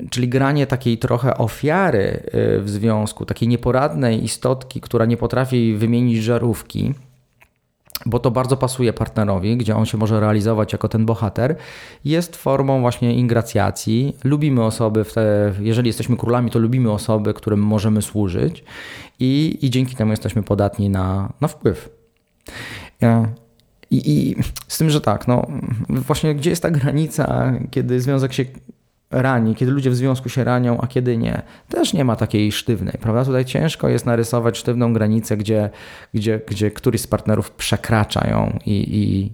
E, Czyli granie takiej trochę ofiary y, w związku, takiej nieporadnej istotki, która nie potrafi wymienić żarówki, bo to bardzo pasuje partnerowi, gdzie on się może realizować jako ten bohater, jest formą właśnie ingracjacji. Lubimy osoby, te, jeżeli jesteśmy królami, to lubimy osoby, którym możemy służyć i, i dzięki temu jesteśmy podatni na, na wpływ. I, I z tym, że tak, no właśnie gdzie jest ta granica, kiedy związek się rani, kiedy ludzie w związku się ranią, a kiedy nie. Też nie ma takiej sztywnej, prawda? Tutaj ciężko jest narysować sztywną granicę, gdzie, gdzie, gdzie któryś z partnerów przekracza ją i, i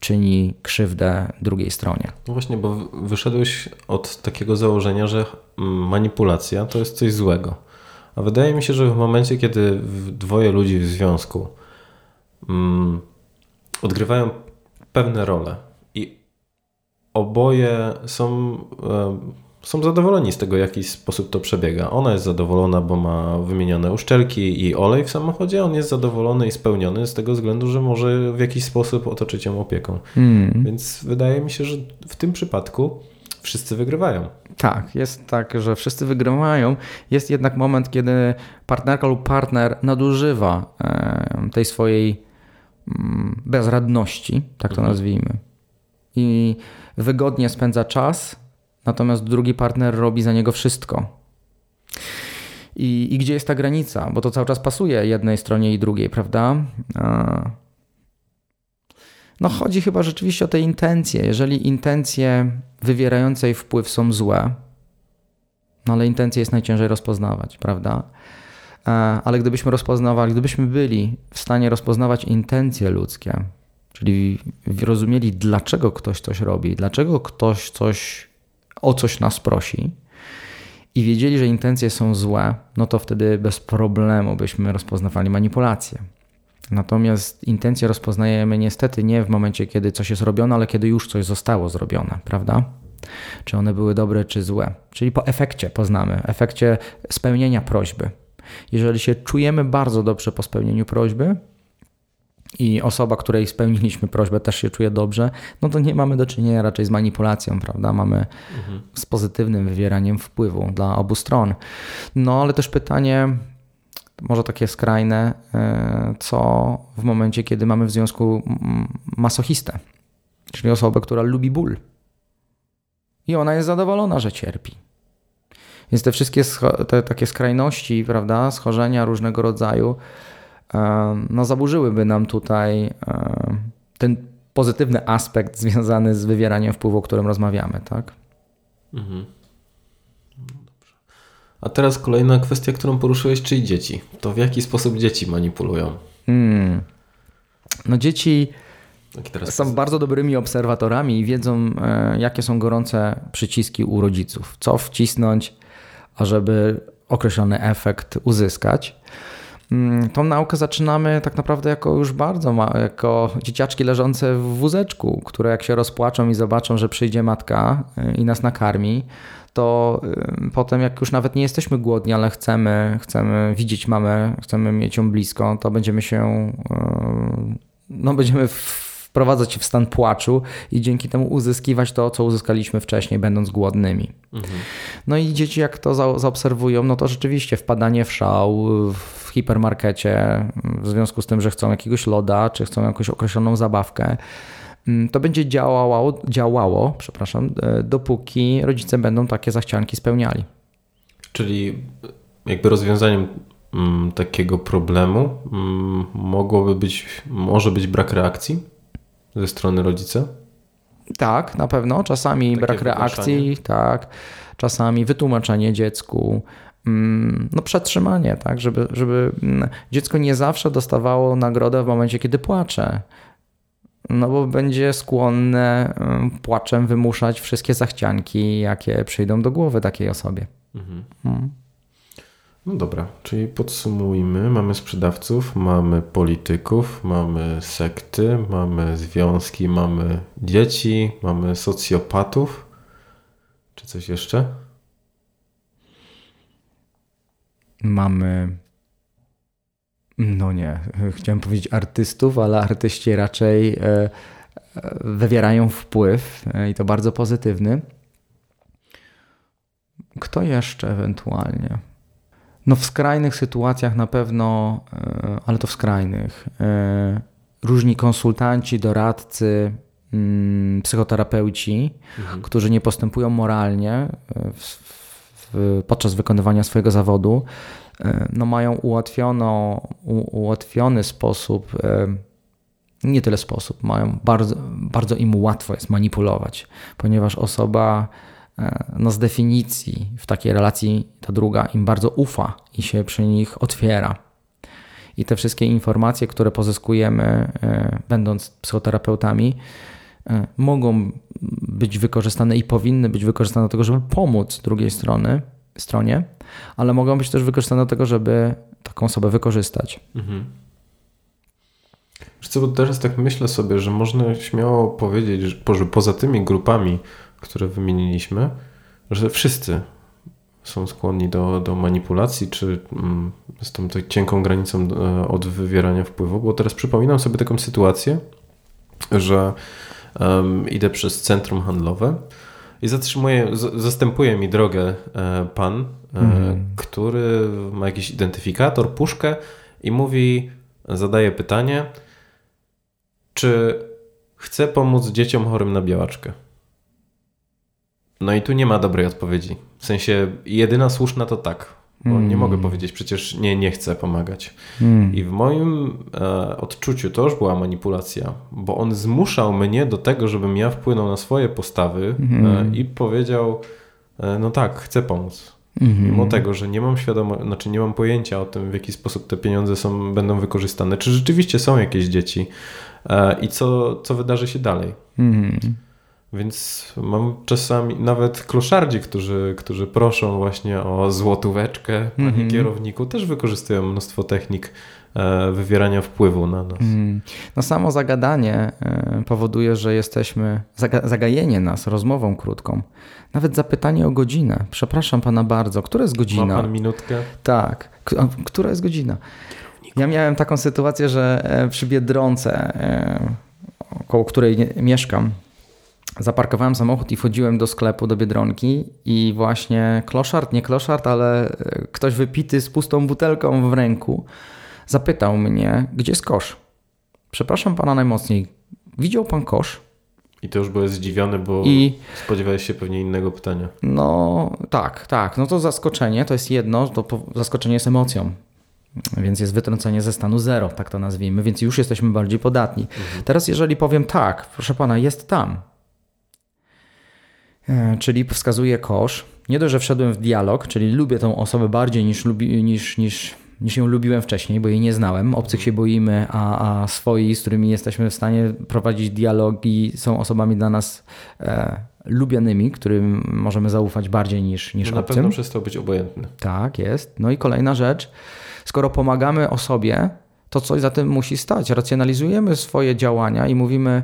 czyni krzywdę drugiej stronie. No właśnie, bo wyszedłeś od takiego założenia, że manipulacja to jest coś złego. A wydaje mi się, że w momencie, kiedy dwoje ludzi w związku mm, odgrywają pewne role, oboje są, są zadowoleni z tego, w jaki sposób to przebiega. Ona jest zadowolona, bo ma wymienione uszczelki i olej w samochodzie, on jest zadowolony i spełniony z tego względu, że może w jakiś sposób otoczyć ją opieką. Hmm. Więc wydaje mi się, że w tym przypadku wszyscy wygrywają. Tak, jest tak, że wszyscy wygrywają. Jest jednak moment, kiedy partnerka lub partner nadużywa tej swojej mm, bezradności, tak to mhm. nazwijmy. I wygodnie spędza czas, natomiast drugi partner robi za niego wszystko. I, I, gdzie jest ta granica? Bo to cały czas pasuje jednej stronie i drugiej, prawda? No, chodzi chyba rzeczywiście o te intencje. Jeżeli intencje wywierające jej wpływ są złe, no ale intencje jest najciężej rozpoznawać, prawda? Ale gdybyśmy rozpoznawali, gdybyśmy byli w stanie rozpoznawać intencje ludzkie, Czyli rozumieli, dlaczego ktoś coś robi, dlaczego ktoś coś o coś nas prosi i wiedzieli, że intencje są złe, no to wtedy bez problemu byśmy rozpoznawali manipulację. Natomiast intencje rozpoznajemy niestety nie w momencie, kiedy coś jest robione, ale kiedy już coś zostało zrobione, prawda? Czy one były dobre, czy złe. Czyli po efekcie poznamy, efekcie spełnienia prośby. Jeżeli się czujemy bardzo dobrze po spełnieniu prośby, i osoba, której spełniliśmy prośbę, też się czuje dobrze, no to nie mamy do czynienia raczej z manipulacją, prawda? Mamy mhm. z pozytywnym wywieraniem wpływu dla obu stron. No ale też pytanie, może takie skrajne, e, co w momencie, kiedy mamy w związku masochistę, czyli osobę, która lubi ból. I ona jest zadowolona, że cierpi. Więc te wszystkie te, takie skrajności, prawda, schorzenia różnego rodzaju, no zaburzyłyby nam tutaj ten pozytywny aspekt związany z wywieraniem wpływu, o którym rozmawiamy, tak? Mhm. A teraz kolejna kwestia, którą poruszyłeś, czyli dzieci. To w jaki sposób dzieci manipulują? Hmm. No dzieci są bardzo dobrymi obserwatorami i wiedzą, e, jakie są gorące przyciski u rodziców. Co wcisnąć, ażeby określony efekt uzyskać. Mm, tą naukę zaczynamy tak naprawdę jako już bardzo, ma, jako dzieciaczki leżące w wózeczku, które jak się rozpłaczą i zobaczą, że przyjdzie matka e, i nas nakarmi, to y, potem jak już nawet nie jesteśmy głodni, ale chcemy, chcemy widzieć mamę, chcemy mieć ją blisko, to będziemy się, y, no będziemy wprowadzać się w stan płaczu i dzięki temu uzyskiwać to, co uzyskaliśmy wcześniej, będąc głodnymi. Mhm. No i dzieci jak to za, zaobserwują, no to rzeczywiście wpadanie w szał w hipermarkecie w związku z tym, że chcą jakiegoś loda, czy chcą jakąś określoną zabawkę, Mm, to będzie działało, działało przepraszam, e, dopóki rodzice będą takie zachcianki spełniali. Czyli jakby rozwiązaniem mm, takiego problemu mm, mogłoby być, może być brak reakcji ze strony rodzica? Tak, na pewno. Czasami Takie brak reakcji, tak. Czasami wytłumaczenie dziecku, no przetrzymanie, tak, żeby, żeby dziecko nie zawsze dostawało nagrodę w momencie, kiedy płacze. No bo będzie skłonne płaczem wymuszać wszystkie zachcianki, jakie przyjdą do głowy takiej osobie. Mhm. No dobra, czyli podsumujmy. Mamy sprzedawców, mamy polityków, mamy sekty, mamy związki, mamy dzieci, mamy socjopatów. Czy coś jeszcze? Mamy no nie, chciałem powiedzieć artystów, ale artyści raczej e, e, wywierają wpływ e, i to bardzo pozytywny. Kto jeszcze ewentualnie? No w skrajnych sytuacjach na pewno, ale to w skrajnych. Różni konsultanci, doradcy, mm, psychoterapeuci, mhm. którzy nie postępują moralnie w, w, podczas wykonywania swojego zawodu, E, no mają ułatwiono, ułatwiony sposób, e, nie tyle sposób, mają bardzo, bardzo im łatwo jest manipulować, ponieważ osoba e, no z definicji w takiej relacji ta druga im bardzo ufa i się przy nich otwiera. I te wszystkie informacje, które pozyskujemy, będąc psychoterapeutami, mogą być wykorzystane i powinny być wykorzystane do tego, żeby pomóc drugiej strony, stronie, ale mogą być też wykorzystane do tego, żeby taką osobę wykorzystać. Mhm. Wiesz bo teraz tak myślę sobie, że można śmiało powiedzieć, że poza tymi grupami, które wymieniliśmy, że wszyscy są skłonni do, do manipulacji, czy mm, z tą tak cienką granicą e, od wywierania wpływu, bo teraz przypominam sobie taką sytuację, że um, idę przez centrum handlowe i zatrzymuje, zastępuje mi drogę e, pan, mm. który ma jakiś identyfikator, puszkę i mówi, zadaje pytanie, czy chce pomóc dzieciom chorym na białaczkę? No i tu nie ma dobrej odpowiedzi. W sensie jedyna słuszna to tak. Bo mm. nie mogę powiedzieć, przecież nie, nie chcę pomagać. Mm. I w moim e, odczuciu to już była manipulacja, bo on zmuszał mnie do tego, żebym ja wpłynął na swoje postawy mm. e, mhm. i powiedział, e, no tak, chcę pomóc. Mm. Mimo tego, że nie mam świadomości, znaczy nie mam pojęcia o tym, w jaki sposób te pieniądze są, będą wykorzystane, czy rzeczywiście są jakieś dzieci i co, co wydarzy się dalej. Mhm. Więc mam czasami nawet kloszardzi, którzy, którzy proszą właśnie o złotóweczkę, panie mm kierowniku, też wykorzystują mnóstwo technik e, wywierania wpływu na nas. Mm. No samo zagadanie e, powoduje, że jesteśmy, zaga zagajenie nas rozmową krótką, nawet zapytanie o godzinę. Przepraszam pana bardzo, która jest godzina? Ma pan minutkę? Tak, która jest godzina? Ja miałem taką sytuację, że e, przy Biedronce, koło której mieszkam, zaparkowałem samochód i wchodziłem do sklepu, do Biedronki i właśnie kloszard, nie kloszard, ale e, ktoś wypity z pustą butelką w ręku zapytał mnie, gdzie jest kosz? Przepraszam pana najmocniej, widział pan kosz? I to już byłeś zdziwiony, bo I spodziewałeś się pewnie innego pytania. no tak, tak, no to zaskoczenie to jest jedno, to zaskoczenie jest emocją. Więc jest wytrącenie ze stanu zero, tak to nazwijmy, więc już jesteśmy bardziej podatni. Teraz, jeżeli powiem tak, proszę pana, jest tam, E, czyli wskazuję kosz. Nie dość, że wszedłem w dialog, czyli lubię tą osobę bardziej niż, lubi, niż, niż, niż ją lubiłem wcześniej, bo jej nie znałem. Obcych się boimy, a, a swoi, z którymi jesteśmy w stanie prowadzić dialogi, są osobami dla nas e, lubianymi, którym możemy zaufać bardziej niż, niż No na obcym. pewno przestał być obojętny. Tak, jest. No i kolejna rzecz. Skoro pomagamy osobie, to coś za tym musi stać. Racjonalizujemy swoje działania i mówimy,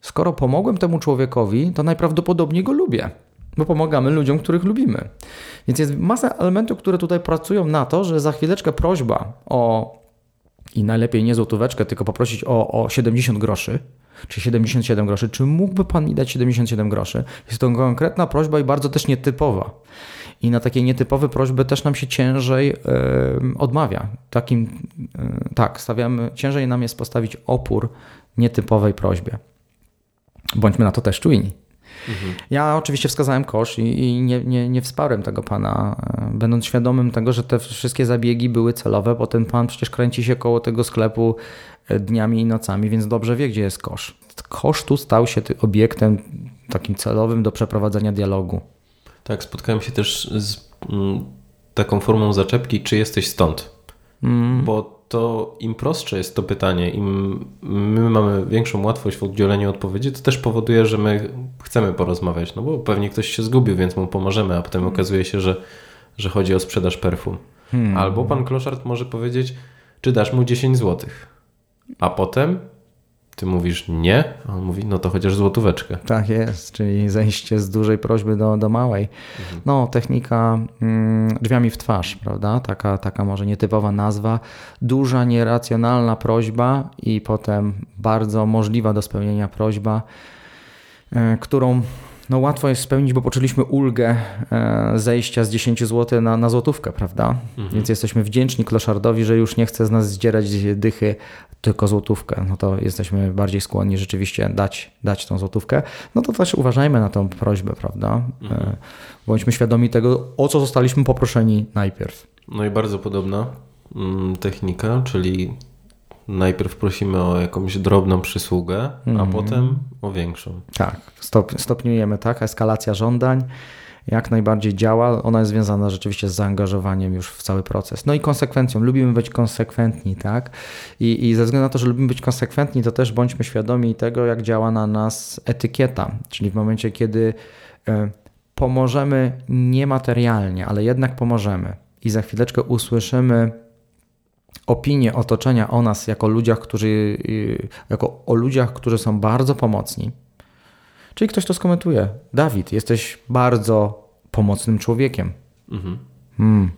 skoro pomogłem temu człowiekowi, to najprawdopodobniej go lubię, bo pomagamy ludziom, których lubimy. Więc jest masa elementów, które tutaj pracują na to, że za chwileczkę prośba o i najlepiej nie złotóweczkę, tylko poprosić o, o 70 groszy, czy 77 groszy. Czy mógłby Pan mi dać 77 groszy? Jest to konkretna prośba i bardzo też nietypowa. I na takie nietypowe prośby też nam się ciężej odmawia. Takim, tak, stawiamy, ciężej nam jest postawić opór nietypowej prośbie. Bądźmy na to też czujni. Ja oczywiście wskazałem kosz i, i nie, nie, nie wsparłem tego pana, będąc świadomym tego, że te wszystkie zabiegi były celowe, bo ten pan przecież kręci się koło tego sklepu e, dniami i nocami, więc dobrze wie, gdzie jest kosz. Kosz tu stał się obiektem takim celowym do przeprowadzenia dialogu. Tak, spotkałem się też z mm, taką formą zaczepki, czy jesteś stąd? Bo to im prostsze jest to pytanie, im my mamy większą łatwość w udzieleniu odpowiedzi, to też powoduje, że my chcemy porozmawiać, no bo pewnie ktoś się zgubił, więc mu pomożemy, a potem okazuje się, że, że chodzi o sprzedaż perfum. Albo pan kloszard może powiedzieć, czy dasz mu 10 złotych, a potem ty mówisz nie, a on mówi, no to chociaż złotóweczkę. Tak jest, czyli zejście z dużej prośby do, do małej. No, technika mm, drzwiami w twarz, prawda? Taka, taka może nietypowa nazwa. Duża, nieracjonalna prośba i potem bardzo możliwa do spełnienia prośba, e, którą no, łatwo jest spełnić, bo poczuliśmy ulgę e, zejścia z 10 zł na, na złotówkę, prawda? Więc jesteśmy wdzięczni kloszardowi, że już nie chce z nas zdzierać dychy, tylko złotówkę. No to jesteśmy bardziej skłonni rzeczywiście dać, dać tą złotówkę. No to też uważajmy na tą prośbę, prawda? E, Bądźmy świadomi tego, o co zostaliśmy poproszeni najpierw. No i bardzo podobna mm, technika, czyli najpierw prosimy o jakąś drobną przysługę, a potem o większą. Tak, stop, stopniujemy, tak? Eskalacja żądań jak najbardziej działa. Ona jest związana rzeczywiście z zaangażowaniem już w cały proces. No i konsekwencją. Lubimy być konsekwentni, tak? I, I ze względu na to, że lubimy być konsekwentni, to też bądźmy świadomi tego, jak działa na nas etykieta. Czyli w momencie, kiedy e, pomożemy niematerialnie, ale jednak pomożemy i za chwileczkę usłyszymy opinię otoczenia o nas jako ludziach, którzy, y, jako o ludziach, którzy są bardzo pomocni. Czyli ktoś to skomentuje. Dawid, jesteś bardzo pomocnym człowiekiem. Mhm. Hmm.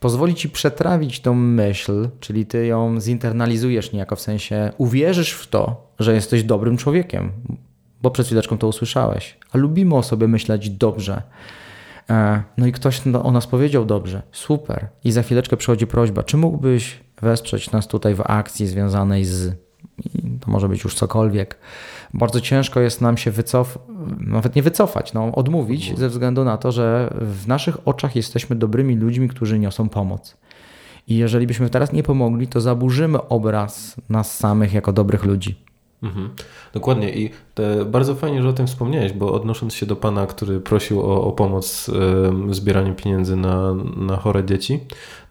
Pozwoli ci przetrawić tą myśl, czyli ty ją zinternalizujesz niejako w sensie uwierzysz w to, że jesteś dobrym człowiekiem, bo przed chwileczką to usłyszałeś. A lubimy o sobie myśleć dobrze. E, No i ktoś o nas powiedział dobrze, super. I za chwileczkę przychodzi prośba, czy mógłbyś wesprzeć nas tutaj w akcji związanej z. To może być już cokolwiek. Bardzo ciężko jest nam się wycofać, nawet nie wycofać, no, odmówić, ze względu na to, że w naszych oczach jesteśmy dobrymi ludźmi, którzy niosą pomoc. I jeżeli byśmy teraz nie pomogli, to zaburzymy obraz nas samych jako dobrych ludzi. Mhm. Dokładnie i te, bardzo fajnie, że o tym wspomniałeś, bo odnosząc się do pana, który prosił o, o pomoc w zbieraniu pieniędzy na, na chore dzieci,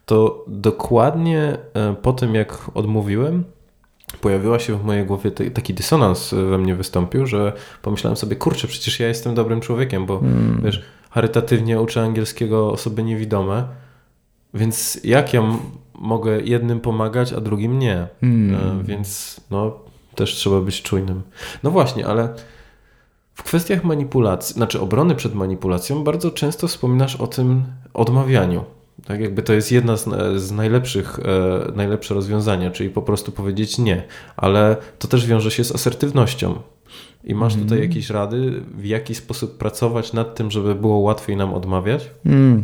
to dokładnie po tym, jak odmówiłem, pojawiła się w mojej głowie taki dysonans we mnie wystąpił, że pomyślałem sobie, kurczę, przecież ja jestem dobrym człowiekiem, bo wiesz, charytatywnie uczę angielskiego osoby niewidome, więc jak ja mogę jednym pomagać, a drugim nie? E, Więc no, też trzeba być czujnym. No właśnie, ale w kwestiach manipulacji, znaczy obrony przed manipulacją, bardzo często wspominasz o tym odmawianiu. Tak jakby to jest jedna z, z najlepszych, e, najlepsze rozwiązania, czyli po prostu powiedzieć nie, ale to też wiąże się z asertywnością. I masz tutaj jakieś rady, w jaki sposób pracować nad tym, żeby było łatwiej nam odmawiać? Mm.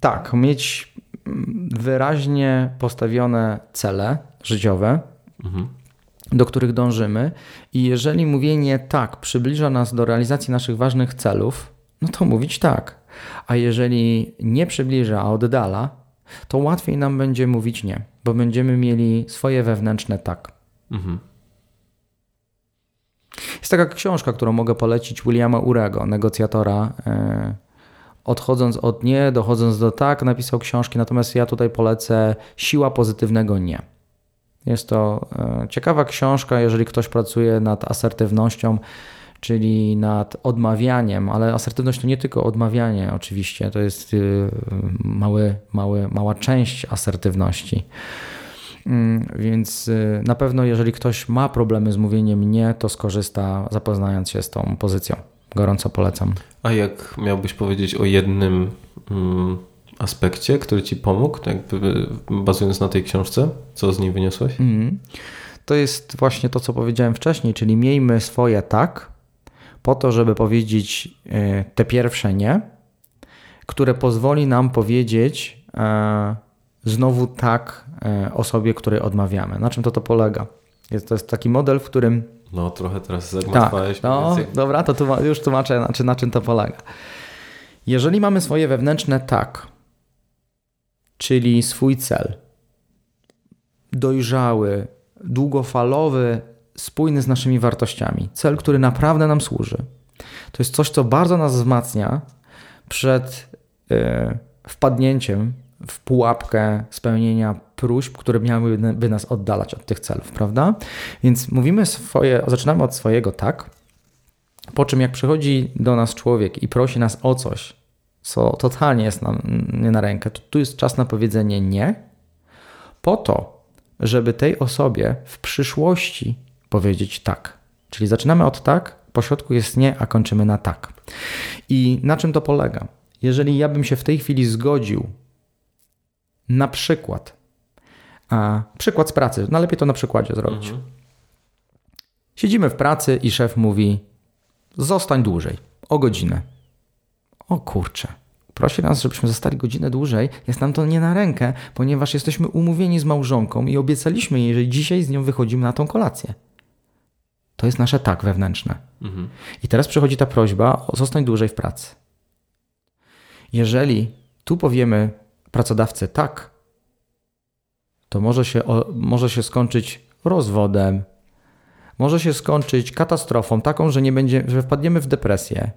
Tak, mieć mm, wyraźnie postawione cele życiowe, Mhm. do których dążymy, i jeżeli mówienie tak przybliża nas do realizacji naszych ważnych celów, no to mówić tak. A jeżeli nie przybliża, a oddala, to łatwiej nam będzie mówić nie, bo będziemy mieli swoje wewnętrzne tak. Mhm. Jest taka książka, którą mogę polecić Williama Urego, negocjatora. e, Odchodząc od nie, dochodząc do tak, napisał książki, natomiast ja tutaj polecę Siła pozytywnego nie. Jest to e, ciekawa książka, jeżeli ktoś pracuje nad asertywnością, czyli nad odmawianiem, ale asertywność to nie tylko odmawianie, oczywiście, to jest y, mały, mały, mała część asertywności. Mm, Więc y, na pewno, jeżeli ktoś ma problemy z mówieniem nie, to skorzysta, zapoznając się z tą pozycją. Gorąco polecam. A jak miałbyś powiedzieć o jednym mm, aspekcie, który ci pomógł, tak jakby bazując na tej książce, co z niej wyniosłeś? Mhm. To jest właśnie to, co powiedziałem wcześniej, czyli miejmy swoje tak, po to, żeby powiedzieć y, te pierwsze nie, które pozwoli nam powiedzieć e, znowu tak e, osobie, której odmawiamy. Na czym to to polega? Jest, to jest taki model, w którym No, trochę teraz Tak, zagmatwałeś. no, więc jak... dobra, to już tłumaczę, na czym to polega. Jeżeli mamy swoje wewnętrzne tak, czyli swój cel, dojrzały, długofalowy, spójny z naszymi wartościami, cel, który naprawdę nam służy, to jest coś, co bardzo nas wzmacnia przed e, wpadnięciem w pułapkę spełnienia próśb, które miałyby nas oddalać od tych celów, prawda? Więc mówimy swoje, zaczynamy od swojego tak, po czym jak przychodzi do nas człowiek i prosi nas o coś, co totalnie jest nam nie na rękę, to tu jest czas na powiedzenie nie, po to, żeby tej osobie w przyszłości powiedzieć tak. Czyli zaczynamy od tak, po środku jest nie, a kończymy na tak. I na czym to polega? Jeżeli ja bym się w tej chwili zgodził na przykład, a przykład z pracy, najlepiej to na przykładzie zrobić. Mhm. Siedzimy w pracy i szef mówi: Zostań dłużej, o godzinę. O kurczę. Prosi nas, żebyśmy zostali godzinę dłużej. Jest nam to nie na rękę, ponieważ jesteśmy umówieni z małżonką i obiecaliśmy jej, że dzisiaj z nią wychodzimy na tą kolację. To jest nasze tak wewnętrzne. Mhm. I teraz przychodzi ta prośba o zostań dłużej w pracy. Jeżeli tu powiemy pracodawcy tak, to może się, może się skończyć rozwodem, może się skończyć katastrofą taką, że, nie będzie, że wpadniemy w depresję,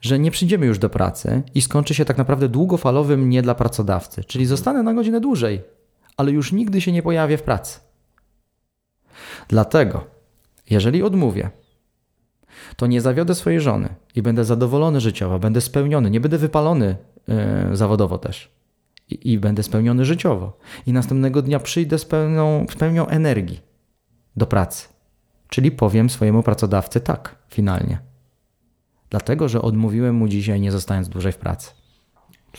że nie przyjdziemy już do pracy i skończy się tak naprawdę długofalowym nie dla pracodawcy, czyli zostanę na godzinę dłużej, ale już nigdy się nie pojawię w pracy. Dlatego, jeżeli odmówię, to nie zawiodę swojej żony i będę zadowolony życiowo, będę spełniony, nie będę wypalony yy, zawodowo też. I, I będę spełniony życiowo. I następnego dnia przyjdę z pełną, z pełnią energii do pracy. Czyli powiem swojemu pracodawcy tak, finalnie. Dlatego, że odmówiłem mu dzisiaj, nie zostając dłużej w pracy.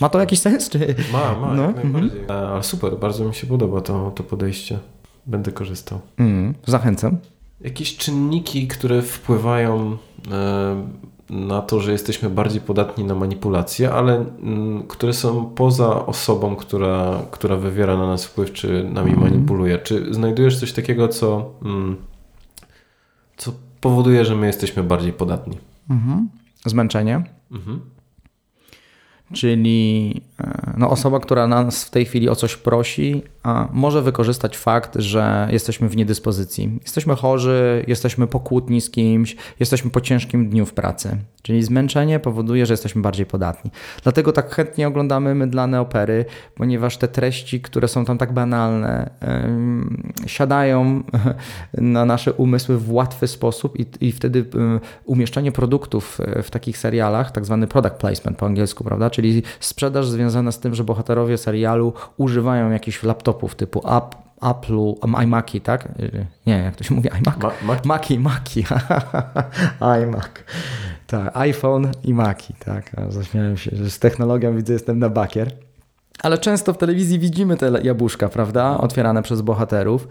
Ma to jakiś sens? Czy... Ma, ma, No, jak najbardziej. E, Ale super, bardzo mi się podoba to, to podejście. Będę korzystał. Mm, zachęcam. Jakieś czynniki, które wpływają e, na to, że jesteśmy bardziej podatni na manipulacje, ale mm, które są poza osobą, która, która wywiera na nas wpływ, czy nami manipuluje. Czy znajdujesz coś takiego, co, mm, co powoduje, że my jesteśmy bardziej podatni? Zmęczenie. Mhm. Czyli e, no, osoba, która nas w tej chwili o coś prosi, może wykorzystać fakt, że jesteśmy w niedyspozycji. Jesteśmy chorzy, jesteśmy po kłótni z kimś, jesteśmy po ciężkim dniu w pracy. Czyli zmęczenie powoduje, że jesteśmy bardziej podatni. Dlatego tak chętnie oglądamy mydlane opery, ponieważ te treści, które są tam tak banalne, em, siadają (laughs) na nasze umysły w łatwy sposób i, i wtedy em, umieszczanie produktów e, w takich serialach, tak zwany product placement po angielsku, prawda? Czyli sprzedaż związana z tym, że bohaterowie serialu używają jakichś laptopów typu App, Apple'u, iMaci, tak? Nie, jak to się mówi? iMac? Ma, ma, Maki, Maki. (laughs) iMac. Tak, iPhone i Maki, tak. Zaśmiałem się, że z technologią widzę, jestem na bakier. Ale często w telewizji widzimy te jabłuszka, prawda? Otwierane przez bohaterów.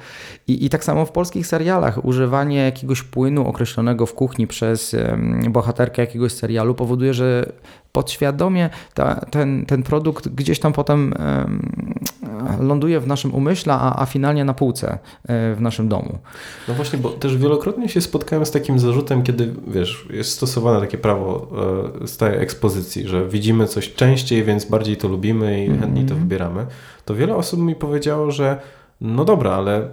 I, I tak samo w polskich serialach. Używanie jakiegoś płynu określonego w kuchni przez bohaterkę jakiegoś serialu powoduje, że podświadomie ta, ten, ten produkt gdzieś tam potem ląduje w naszym umyśle, a, a finalnie na półce e, w naszym domu. No właśnie, bo też wielokrotnie się spotkałem z takim zarzutem, kiedy wiesz, jest stosowane takie prawo e, stałej ekspozycji, że widzimy coś częściej, więc bardziej to lubimy i chętniej to mhm. wybieramy. To wiele osób mi powiedziało, że no dobra, ale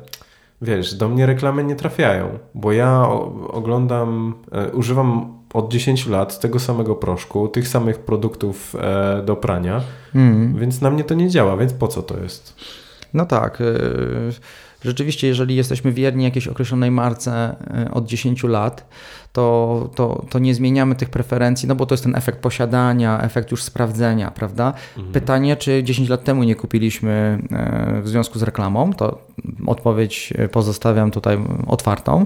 wiesz, do mnie reklamy nie trafiają, bo ja oglądam, e, używam od 10 lat tego samego proszku, tych samych produktów e, do prania, mm. więc na mnie to nie działa, więc po co to jest? No tak. E, rzeczywiście, jeżeli jesteśmy wierni jakiejś określonej marce od 10 lat, to, to, to nie zmieniamy tych preferencji, no bo to jest ten efekt posiadania, efekt już sprawdzenia, prawda? Mhm. Pytanie, czy 10 lat temu nie kupiliśmy e, w związku z reklamą, to odpowiedź pozostawiam tutaj otwartą.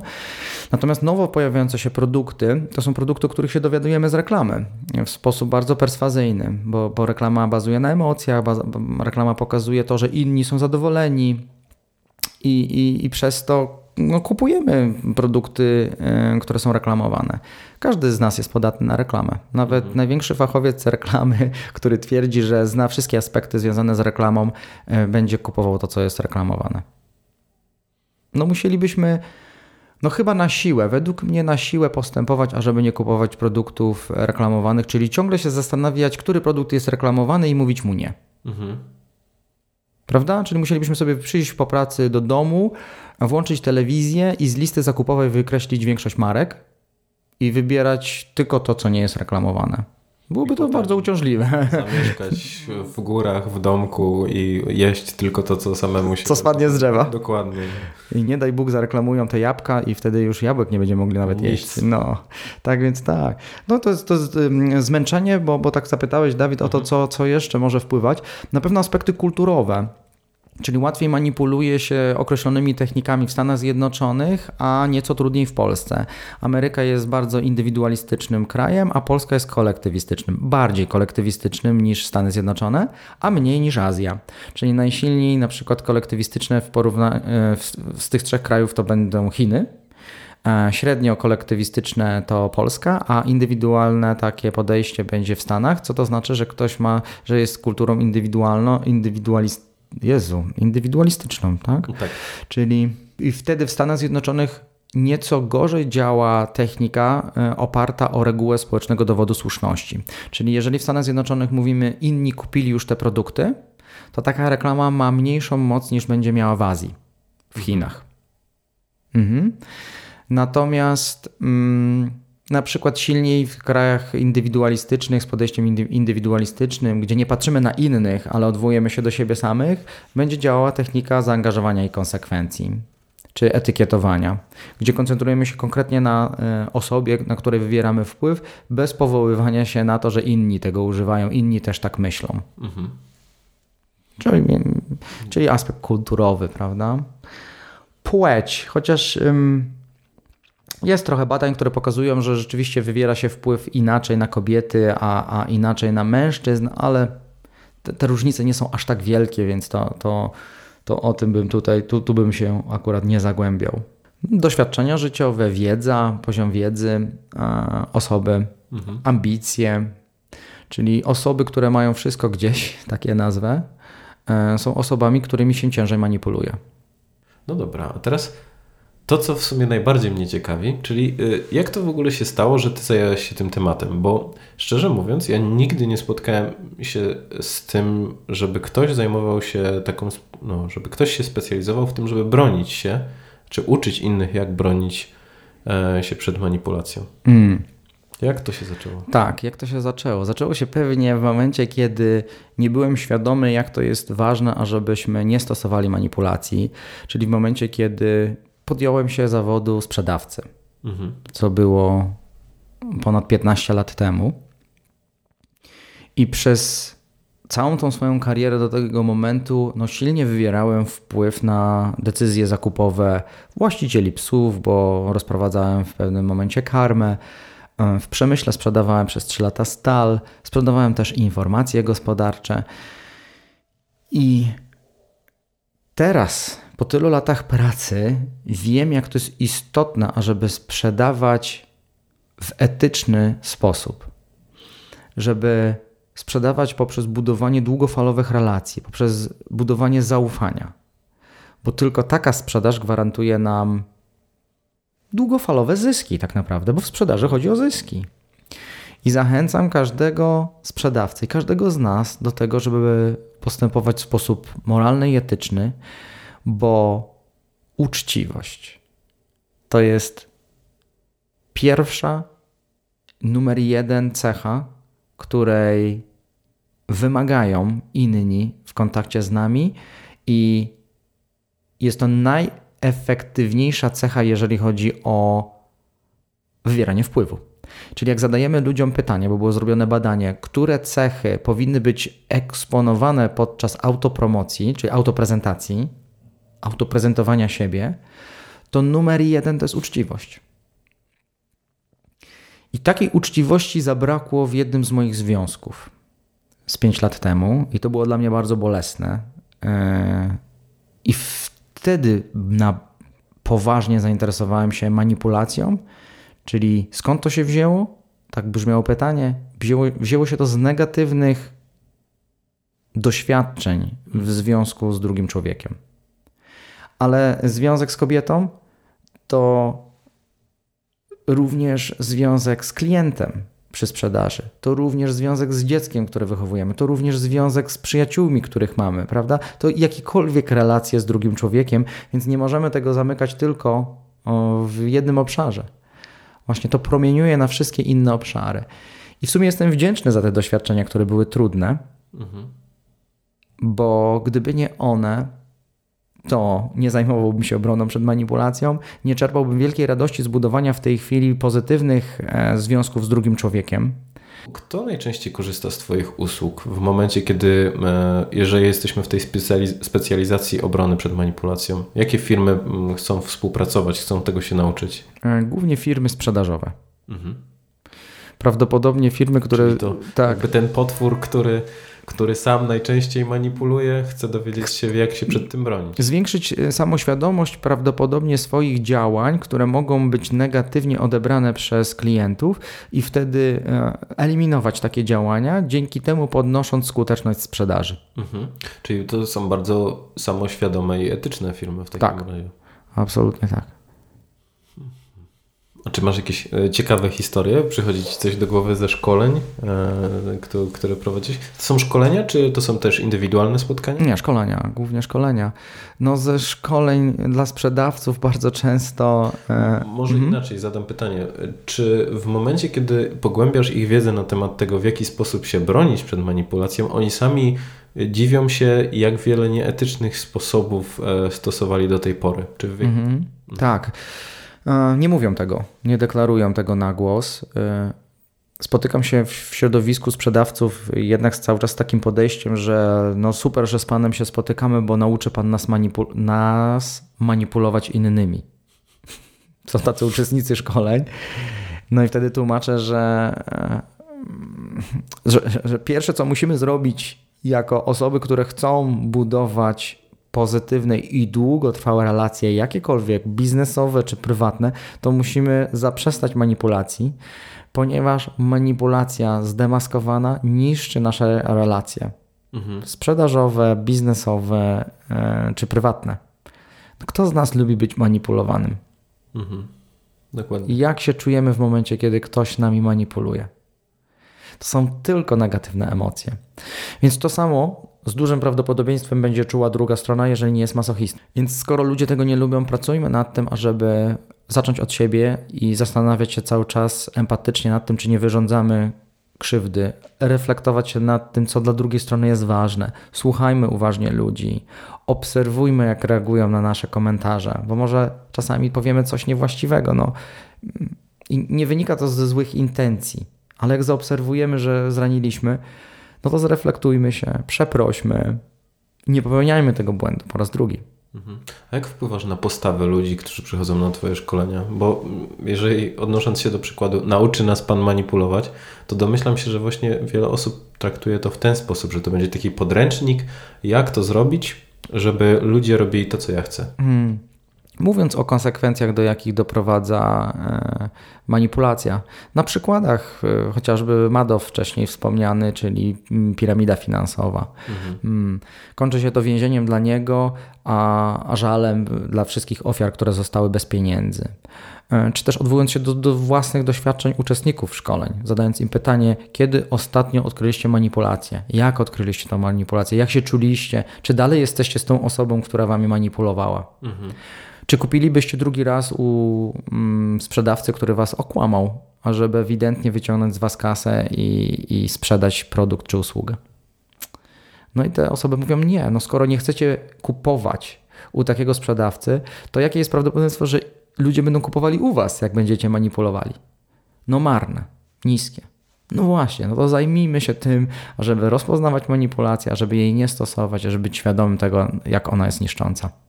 Natomiast nowo pojawiające się produkty to są produkty, o których się dowiadujemy z reklamy w sposób bardzo perswazyjny, bo, bo reklama bazuje na emocjach, reklama pokazuje to, że inni są zadowoleni i, i, i przez to no, kupujemy produkty, e, które są reklamowane. Każdy z nas jest podatny na reklamę. Nawet mhm. największy fachowiec reklamy, (laughs) który twierdzi, że zna wszystkie aspekty związane z reklamą, e, będzie kupował to, co jest reklamowane. No musielibyśmy, no chyba na siłę, według mnie na siłę postępować, ażeby nie kupować produktów reklamowanych, czyli ciągle się zastanawiać, który produkt jest reklamowany i mówić mu nie. Mhm. Prawda? Czyli musielibyśmy sobie przyjść po pracy do domu, włączyć telewizję i z listy zakupowej wykreślić większość marek i wybierać tylko to, co nie jest reklamowane. Byłoby to bardzo uciążliwe. Zamieszkać w górach, w domku i jeść tylko to, co samemu się... Co spadnie z drzewa. Dokładnie. I nie daj Bóg zareklamują te jabłka i wtedy już jabłek nie będziemy mogli nawet Nic. jeść. No, tak więc tak. No to jest, to jest zmęczenie, bo, bo tak zapytałeś Dawid o to, mhm. co, co jeszcze może wpływać. Na pewno aspekty kulturowe. Czyli łatwiej manipuluje się określonymi technikami w Stanach Zjednoczonych, a nieco trudniej w Polsce. Ameryka jest bardzo indywidualistycznym krajem, a Polska jest kolektywistycznym. Bardziej kolektywistycznym niż Stany Zjednoczone, a mniej niż Azja. Czyli najsilniej na przykład kolektywistyczne w porównaniu z tych trzech krajów to będą Chiny, e, Średnio kolektywistyczne to Polska, a indywidualne takie podejście będzie w Stanach, co to znaczy, że ktoś ma, że jest kulturą indywidualną, indywidualistyczną Jezu, indywidualistyczną, tak? tak? Czyli i wtedy w Stanach Zjednoczonych nieco gorzej działa technika e, oparta o regułę społecznego dowodu słuszności. Czyli jeżeli w Stanach Zjednoczonych mówimy inni kupili już te produkty, to taka reklama ma mniejszą moc niż będzie miała w Azji, w Chinach. Mhm. Natomiast mm, na przykład silniej w krajach indywidualistycznych, z podejściem indywidualistycznym, gdzie nie patrzymy na innych, ale odwołujemy się do siebie samych, będzie działała technika zaangażowania i konsekwencji, czy etykietowania, gdzie koncentrujemy się konkretnie na e, osobie, na której wywieramy wpływ, bez powoływania się na to, że inni tego używają, inni też tak myślą. Mhm. Czyli, czyli aspekt kulturowy, prawda? Płeć, chociaż. Jest trochę badań, które pokazują, że rzeczywiście wywiera się wpływ inaczej na kobiety, a, a inaczej na mężczyzn, ale te, te, różnice nie są aż tak wielkie, więc to, to, to o tym bym tutaj, tu, tu bym się akurat nie zagłębiał. Doświadczenia życiowe, wiedza, poziom wiedzy, osoby, mhm. ambicje, czyli osoby, które mają wszystko gdzieś, (laughs) takie nazwę, e, są osobami, którymi się ciężej manipuluje. No dobra, a teraz to, co w sumie najbardziej mnie ciekawi, czyli y, jak to w ogóle się stało, że ty zająłeś się tym tematem? Bo szczerze mówiąc, ja nigdy nie spotkałem się z tym, żeby ktoś zajmował się taką, no, żeby ktoś się specjalizował w tym, żeby bronić się, czy uczyć innych, jak bronić e, się przed manipulacją. Mm. Jak to się zaczęło? Tak, jak to się zaczęło? Zaczęło się pewnie w momencie, kiedy nie byłem świadomy, jak to jest ważne, ażebyśmy nie stosowali manipulacji, czyli w momencie, kiedy podjąłem się zawodu sprzedawcy, mhm. co było ponad 15 lat temu. I przez całą tą swoją karierę do tego momentu no, silnie wywierałem wpływ na decyzje zakupowe właścicieli psów, bo rozprowadzałem w pewnym momencie karmę. W przemyśle sprzedawałem przez 3 lata stal, sprzedawałem też informacje gospodarcze. I teraz, po tylu latach pracy, wiem, jak to jest istotne, ażeby sprzedawać w etyczny sposób. Żeby sprzedawać poprzez budowanie długofalowych relacji, poprzez budowanie zaufania. Bo tylko taka sprzedaż gwarantuje nam długofalowe zyski, tak naprawdę, bo w sprzedaży chodzi o zyski. I zachęcam każdego sprzedawcy i każdego z nas do tego, żeby postępować w sposób moralny i etyczny, bo uczciwość to jest pierwsza, numer jeden cecha, której wymagają inni w kontakcie z nami i jest to najefektywniejsza cecha, jeżeli chodzi o wywieranie wpływu. Czyli jak zadajemy ludziom pytanie, bo było zrobione badanie, które cechy powinny być eksponowane podczas autopromocji, czyli autoprezentacji, autoprezentowania siebie, to numer jeden to jest uczciwość. I takiej uczciwości zabrakło w jednym z moich związków z 5 lat temu, i to było dla mnie bardzo bolesne. E, I wtedy na poważnie zainteresowałem się manipulacją Czyli skąd to się wzięło? Tak brzmiało pytanie. Wzięło, wzięło się to z negatywnych doświadczeń w związku z drugim człowiekiem. Ale związek z kobietą to również związek z klientem przy sprzedaży. To również związek z dzieckiem, które wychowujemy. To również związek z przyjaciółmi, których mamy, prawda? To jakiekolwiek relacje z drugim człowiekiem, więc nie możemy tego zamykać tylko w jednym obszarze właśnie to promieniuje na wszystkie inne obszary. I w sumie jestem wdzięczny za te doświadczenia, które były trudne, mhm. bo gdyby nie one, to nie zajmowałbym się obroną przed manipulacją, nie czerpałbym wielkiej radości z budowania w tej chwili pozytywnych e, związków z drugim człowiekiem. Kto najczęściej korzysta z Twoich usług w momencie, kiedy, e, jeżeli jesteśmy w tej specjalizacji obrony przed manipulacją? Jakie firmy mm, chcą współpracować, chcą tego się nauczyć? E, głównie firmy sprzedażowe. Mhm. Prawdopodobnie firmy, które. Czyli to tak. jakby ten potwór, który który sam najczęściej manipuluje, chce dowiedzieć się, jak się przed tym bronić. Zwiększyć e, samoświadomość prawdopodobnie swoich działań, które mogą być negatywnie odebrane przez klientów i wtedy e, eliminować takie działania, dzięki temu podnosząc skuteczność sprzedaży. Mhm. Czyli to są bardzo samoświadome i etyczne firmy w takim tak. razie. Absolutnie tak. A czy masz jakieś e, ciekawe historie? Przychodzi Ci coś do głowy ze szkoleń, e, które prowadzisz? To są szkolenia, czy to są też indywidualne spotkania? Nie, szkolenia, głównie szkolenia. No ze szkoleń dla sprzedawców bardzo często... E, Może mhm. inaczej zadam pytanie. Czy w momencie, kiedy pogłębiasz ich wiedzę na temat tego, w jaki sposób się bronić przed manipulacją, oni sami dziwią się, jak wiele nieetycznych sposobów stosowali do tej pory? Czy wy... mhm. Tak. Nie mówią tego, nie deklarują tego na głos. E, spotykam się w środowisku sprzedawców jednak cały czas z takim podejściem, że no super, że z Panem się spotykamy, bo nauczy Pan nas, manipul nas manipulować innymi. (laughs) Są tacy uczestnicy szkoleń. No i wtedy tłumaczę, że, e, że, że pierwsze co musimy zrobić jako osoby, które chcą budować pozytywne i długotrwałe relacje, jakiekolwiek biznesowe czy prywatne, to musimy zaprzestać manipulacji, ponieważ manipulacja zdemaskowana niszczy nasze relacje mhm. sprzedażowe, biznesowe e, czy prywatne. Kto z nas lubi być manipulowanym? Mhm. Dokładnie. Jak się czujemy w momencie, kiedy ktoś nami manipuluje? To są tylko negatywne emocje. Więc to samo z dużym prawdopodobieństwem będzie czuła druga strona, jeżeli nie jest masochistą. Więc skoro ludzie tego nie lubią, pracujmy nad tym, ażeby zacząć od siebie i zastanawiać się cały czas empatycznie nad tym, czy nie wyrządzamy krzywdy, reflektować się nad tym, co dla drugiej strony jest ważne. Słuchajmy uważnie ludzi, obserwujmy, jak reagują na nasze komentarze, bo może czasami powiemy coś niewłaściwego. No. I nie wynika to ze złych intencji, ale jak zaobserwujemy, że zraniliśmy, no to zreflektujmy się, przeprośmy, nie popełniajmy tego błędu po raz drugi. Mhm. A jak wpływasz na postawę ludzi, którzy przychodzą na Twoje szkolenia? Bo jeżeli odnosząc się do przykładu, nauczy nas Pan manipulować, to domyślam się, że właśnie wiele osób traktuje to w ten sposób, że to będzie taki podręcznik, jak to zrobić, żeby ludzie robili to, co ja chcę. Hmm. Mówiąc o konsekwencjach, do jakich doprowadza e, manipulacja, na przykładach e, chociażby Madoff wcześniej wspomniany, czyli mm, piramida finansowa. Mhm. Mm, kończy się to więzieniem dla niego, a, a żalem dla wszystkich ofiar, które zostały bez pieniędzy. E, czy też odwołując się do, do, własnych doświadczeń uczestników szkoleń, zadając im pytanie, kiedy ostatnio odkryliście manipulację? Jak odkryliście tę manipulację? Jak się czuliście? Czy dalej jesteście z tą osobą, która wami manipulowała? Mhm. Czy kupilibyście drugi raz u mm, sprzedawcy, który was okłamał, ażeby ewidentnie wyciągnąć z was kasę i, i sprzedać produkt czy usługę? No i te osoby mówią: Nie, no skoro nie chcecie kupować u takiego sprzedawcy, to jakie jest prawdopodobieństwo, że ludzie będą kupowali u was, jak będziecie manipulowali? No marne, niskie. No właśnie, no to zajmijmy się tym, żeby rozpoznawać manipulację, żeby jej nie stosować, żeby być świadomym tego, jak ona jest niszcząca.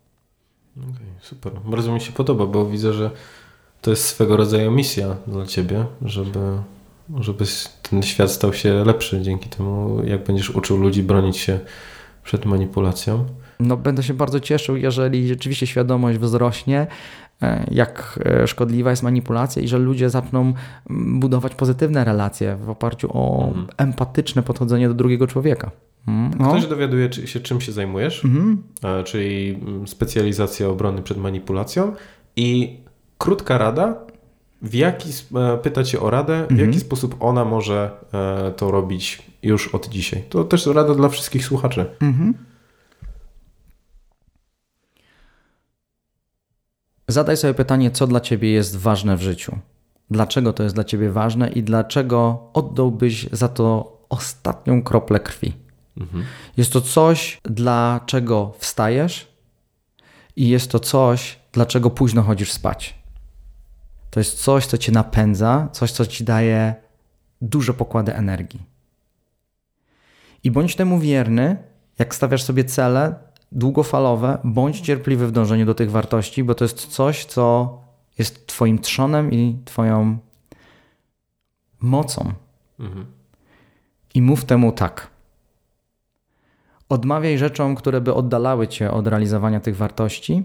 Super. Bardzo mi się podoba, bo widzę, że to jest swego rodzaju misja dla ciebie, żeby, żeby ten świat stał się lepszy dzięki temu, jak będziesz uczył ludzi bronić się przed manipulacją. No, będę się bardzo cieszył, jeżeli rzeczywiście świadomość wzrośnie, jak e, szkodliwa jest manipulacja i że ludzie zaczną budować pozytywne relacje w oparciu o mhm. empatyczne podchodzenie do drugiego człowieka. Mhm. No. Ktoś dowiaduje się, czym się zajmujesz, mhm. E, czyli mm, specjalizacja obrony przed manipulacją i krótka rada, w jaki, e, pyta cię o radę, w mhm. jaki sposób ona może e, to robić już od dzisiaj. To też rada dla wszystkich słuchaczy. Mhm. Zadaj sobie pytanie, co dla ciebie jest ważne w życiu. Dlaczego to jest dla ciebie ważne i dlaczego oddałbyś za to ostatnią kroplę krwi? Mhm. Jest to coś, dla czego wstajesz i jest to coś, dlaczego późno chodzisz spać. To jest coś, co cię napędza, coś, co ci daje duże pokłady energii. I bądź temu wierny, jak stawiasz sobie cele długofalowe, bądź cierpliwy w dążeniu do tych wartości, bo to jest coś, co jest Twoim trzonem i Twoją mocą. Mhm. I mów temu tak. Odmawiaj rzeczom, które by oddalały cię od realizowania tych wartości.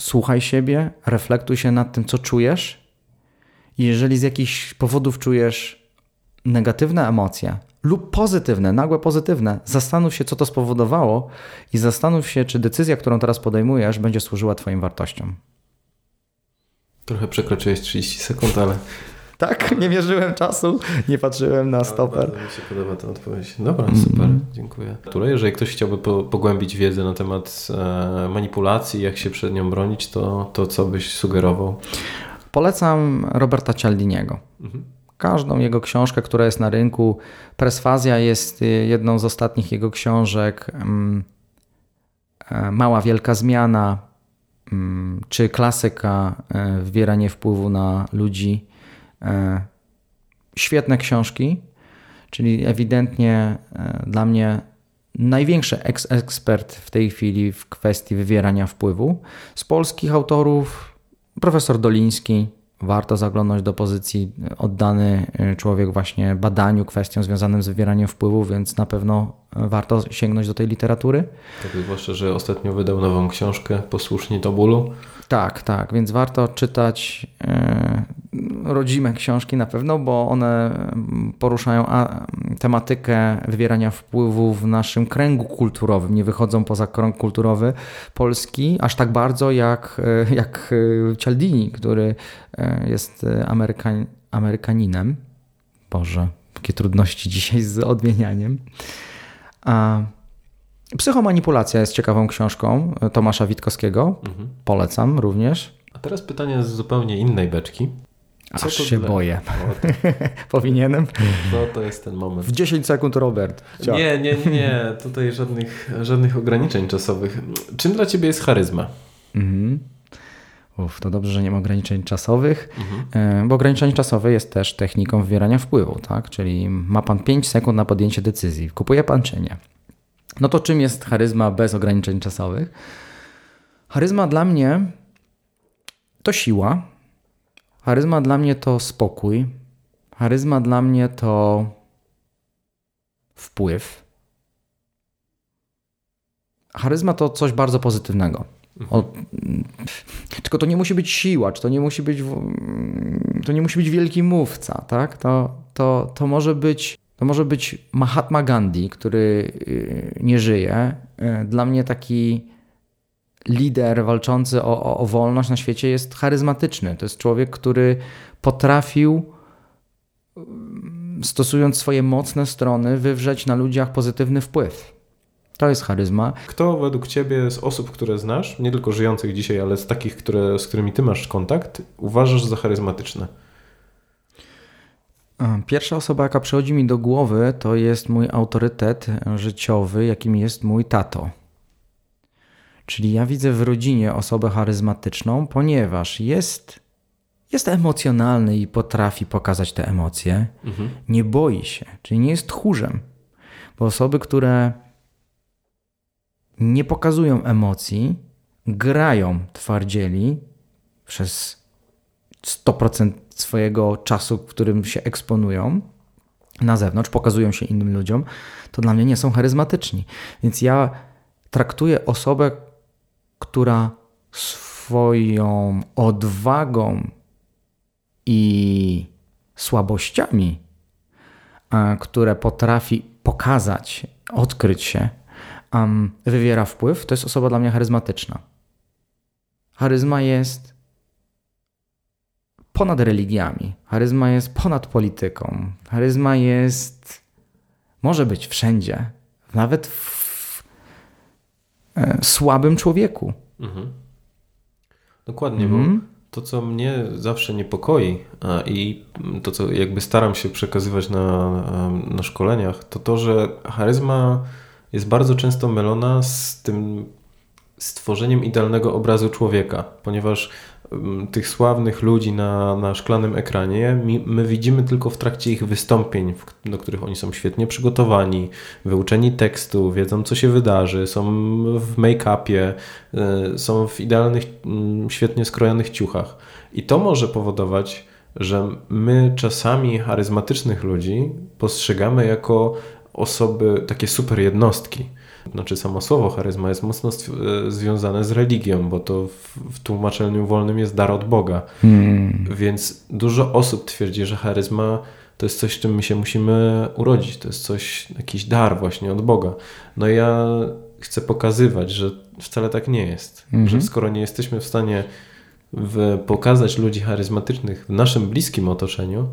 Słuchaj siebie, reflektuj się nad tym, co czujesz. I jeżeli z jakichś powodów czujesz negatywne emocje lub pozytywne, nagłe pozytywne, zastanów się, co to spowodowało i zastanów się, czy decyzja, którą teraz podejmujesz, będzie służyła Twoim wartościom. Trochę przekroczyłeś 30 sekund, ale tak, nie mierzyłem czasu, nie patrzyłem na stoper. Bardzo mi się podoba ta odpowiedź. Dobra, super, mm. dziękuję. Jeżeli ktoś chciałby po, pogłębić wiedzę na temat e, manipulacji, jak się przed nią bronić, to, to co byś sugerował? Polecam Roberta Cialdiniego. Mhm. Każdą jego książkę, która jest na rynku. Presfazja jest y, jedną z ostatnich jego książek. Mm, e, Mała Wielka Zmiana, mm, czy klasyka e, Wywieranie wpływu na ludzi E, świetne książki, czyli ewidentnie e, dla mnie największy ekspert w tej chwili w kwestii wywierania wpływu. Z polskich autorów profesor Doliński, warto zaglądać do pozycji oddany e, człowiek właśnie badaniu kwestiom związanym z wywieraniem wpływu, więc na pewno warto sięgnąć do tej literatury. Tak, zwłaszcza, że ostatnio wydał nową książkę Posłuszni do bólu. Tak, tak, więc warto czytać e, rodzime książki na pewno, bo one poruszają tematykę wywierania wpływu w naszym kręgu kulturowym, nie wychodzą poza krąg kulturowy Polski aż tak bardzo jak, e, jak e, Cialdini, który jest Amerykan, Amerykaninem. Boże, jakie trudności dzisiaj z odmienianiem. A Psychomanipulacja jest ciekawą książką Tomasza Witkowskiego. Mhm. Polecam również. A teraz pytanie z zupełnie innej beczki. Aż się boję. (laughs) Powinienem? No to jest ten moment. W 10 sekund, Robert. Ciao. Nie, nie, nie. Tutaj żadnych, żadnych ograniczeń czasowych. Czym dla Ciebie jest charyzma? Mhm. Uf, to dobrze, że nie ma ograniczeń czasowych, mhm. E, bo ograniczenie czasowe jest też techniką wywierania wpływu, tak? Czyli ma Pan 5 sekund na podjęcie decyzji. Kupuje Pan czy nie? No to czym jest charyzma bez ograniczeń czasowych? Charyzma dla mnie to siła. Charyzma dla mnie to spokój. Charyzma dla mnie to wpływ. Charyzma to coś bardzo pozytywnego. O, tylko to nie musi być siła, czy to nie musi być, to nie musi być wielki mówca, tak? To, to, to, może być, to może być Mahatma Gandhi, który y, nie żyje. Y, dla mnie taki lider walczący o, o, o wolność na świecie jest charyzmatyczny. To jest człowiek, który potrafił stosując swoje mocne strony, wywrzeć na ludziach pozytywny wpływ. To jest charyzma. Kto według Ciebie z osób, które znasz, nie tylko żyjących dzisiaj, ale z takich, które, z którymi Ty masz kontakt, uważasz za charyzmatyczne? Pierwsza osoba, jaka przychodzi mi do głowy, to jest mój autorytet życiowy, jakim jest mój tato. Czyli ja widzę w rodzinie osobę charyzmatyczną, ponieważ jest, jest emocjonalny i potrafi pokazać te emocje. Mhm. Nie boi się, czyli nie jest tchórzem. Bo osoby, które nie pokazują emocji, grają twardzieli przez 100% swojego czasu, w którym się eksponują na zewnątrz, pokazują się innym ludziom, to dla mnie nie są charyzmatyczni. Więc ja traktuję osobę, która swoją odwagą i słabościami, które potrafi pokazać, odkryć się, wywiera wpływ, to jest osoba dla mnie charyzmatyczna. Charyzma jest ponad religiami, charyzma jest ponad polityką, charyzma jest, może być wszędzie, nawet w słabym człowieku. Mhm. Dokładnie, mhm. bo to, co mnie zawsze niepokoi i to, co jakby staram się przekazywać na, na szkoleniach, to to, że charyzma jest bardzo często mylona z tym stworzeniem idealnego obrazu człowieka, ponieważ tych sławnych ludzi na, na szklanym ekranie my, my widzimy tylko w trakcie ich wystąpień, do których oni są świetnie przygotowani, wyuczeni tekstu, wiedzą co się wydarzy, są w make-upie, y, są w idealnych, mm, świetnie skrojonych ciuchach. I to może powodować, że my czasami charyzmatycznych ludzi postrzegamy jako osoby, takie super jednostki. Znaczy samo słowo charyzma jest mocno e, związane z religią, bo to w, w tłumaczeniu wolnym jest dar od Boga. Hmm. Więc dużo osób twierdzi, że charyzma to jest coś, z czym my się musimy urodzić. To jest coś, jakiś dar właśnie od Boga. No ja chcę pokazywać, że wcale tak nie jest. Hmm. Że skoro nie jesteśmy w stanie w, pokazać ludzi charyzmatycznych w naszym bliskim otoczeniu,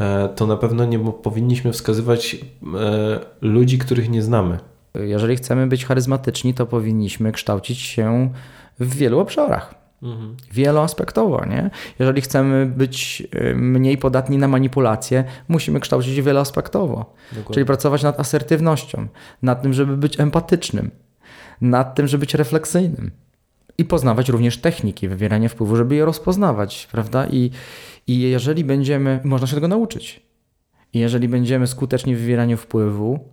E, to na pewno nie powinniśmy wskazywać e, ludzi, których nie znamy. Jeżeli chcemy być charyzmatyczni, to powinniśmy kształcić się w wielu obszarach. Mhm. Wieloaspektowo, nie? Jeżeli chcemy być e, mniej podatni na manipulacje, musimy kształcić się wieloaspektowo. Dokładnie. Czyli pracować nad asertywnością, nad tym, żeby być empatycznym, nad tym, żeby być refleksyjnym. I poznawać również techniki wywierania wpływu, żeby je rozpoznawać, prawda? I, i jeżeli będziemy, można się tego nauczyć. I jeżeli będziemy skuteczni w wywieraniu wpływu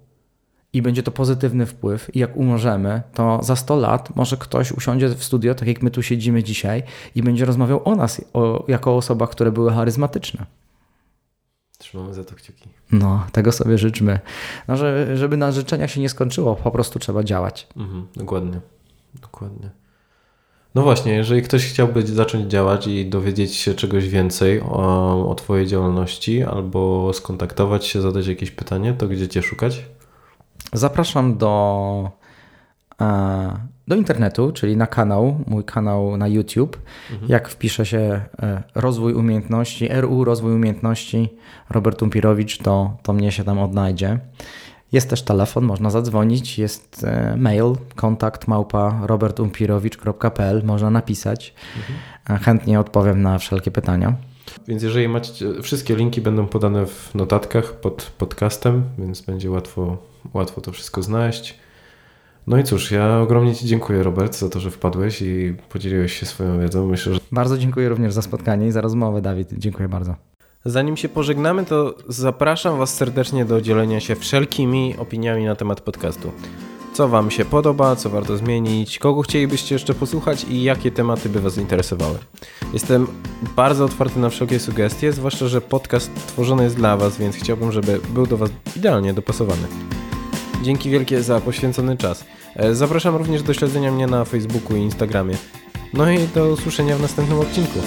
i będzie to pozytywny wpływ, i jak umożemy, to za 100 lat może ktoś usiądzie w studio, tak jak my tu siedzimy dzisiaj, i będzie rozmawiał o nas o, jako o osobach, które były charyzmatyczne. Trzymamy za to kciuki. No, tego sobie życzmy. No, że, żeby na życzeniach się nie skończyło, po prostu trzeba działać. Mhm, dokładnie. Dokładnie. No właśnie, jeżeli ktoś chciałby zacząć działać i dowiedzieć się czegoś więcej o, o Twojej działalności albo skontaktować się, zadać jakieś pytanie, to gdzie Cię szukać? Zapraszam do, e, do internetu, czyli na kanał, mój kanał na YouTube. Mhm. Jak wpisze się e, rozwój umiejętności, RU rozwój umiejętności Robert Umpirowicz, to, to mnie się tam odnajdzie. Jest też telefon, można zadzwonić, jest e, mail, kontakt małpa robertumpirowicz.pl, można napisać. Mhm. Chętnie odpowiem na wszelkie pytania. Więc jeżeli macie, wszystkie linki będą podane w notatkach pod podcastem, więc będzie łatwo, łatwo to wszystko znaleźć. No i cóż, ja ogromnie Ci dziękuję, Robert, za to, że wpadłeś i podzieliłeś się swoją wiedzą. Myślę, że... Bardzo dziękuję również za spotkanie i za rozmowę, Dawid. Dziękuję bardzo. Zanim się pożegnamy, to zapraszam Was serdecznie do dzielenia się wszelkimi opiniami na temat podcastu. co Wam się podoba, co warto zmienić, kogo chcielibyście jeszcze posłuchać i jakie tematy by Was interesowały. Jestem bardzo otwarty na wszelkie sugestie, zwłaszcza, że podcast tworzony jest dla Was, więc chciałbym, żeby był do Was idealnie dopasowany. Dzięki wielkie za poświęcony czas. E, zapraszam również do śledzenia mnie na Facebooku i Instagramie. No i do usłyszenia w następnym odcinku.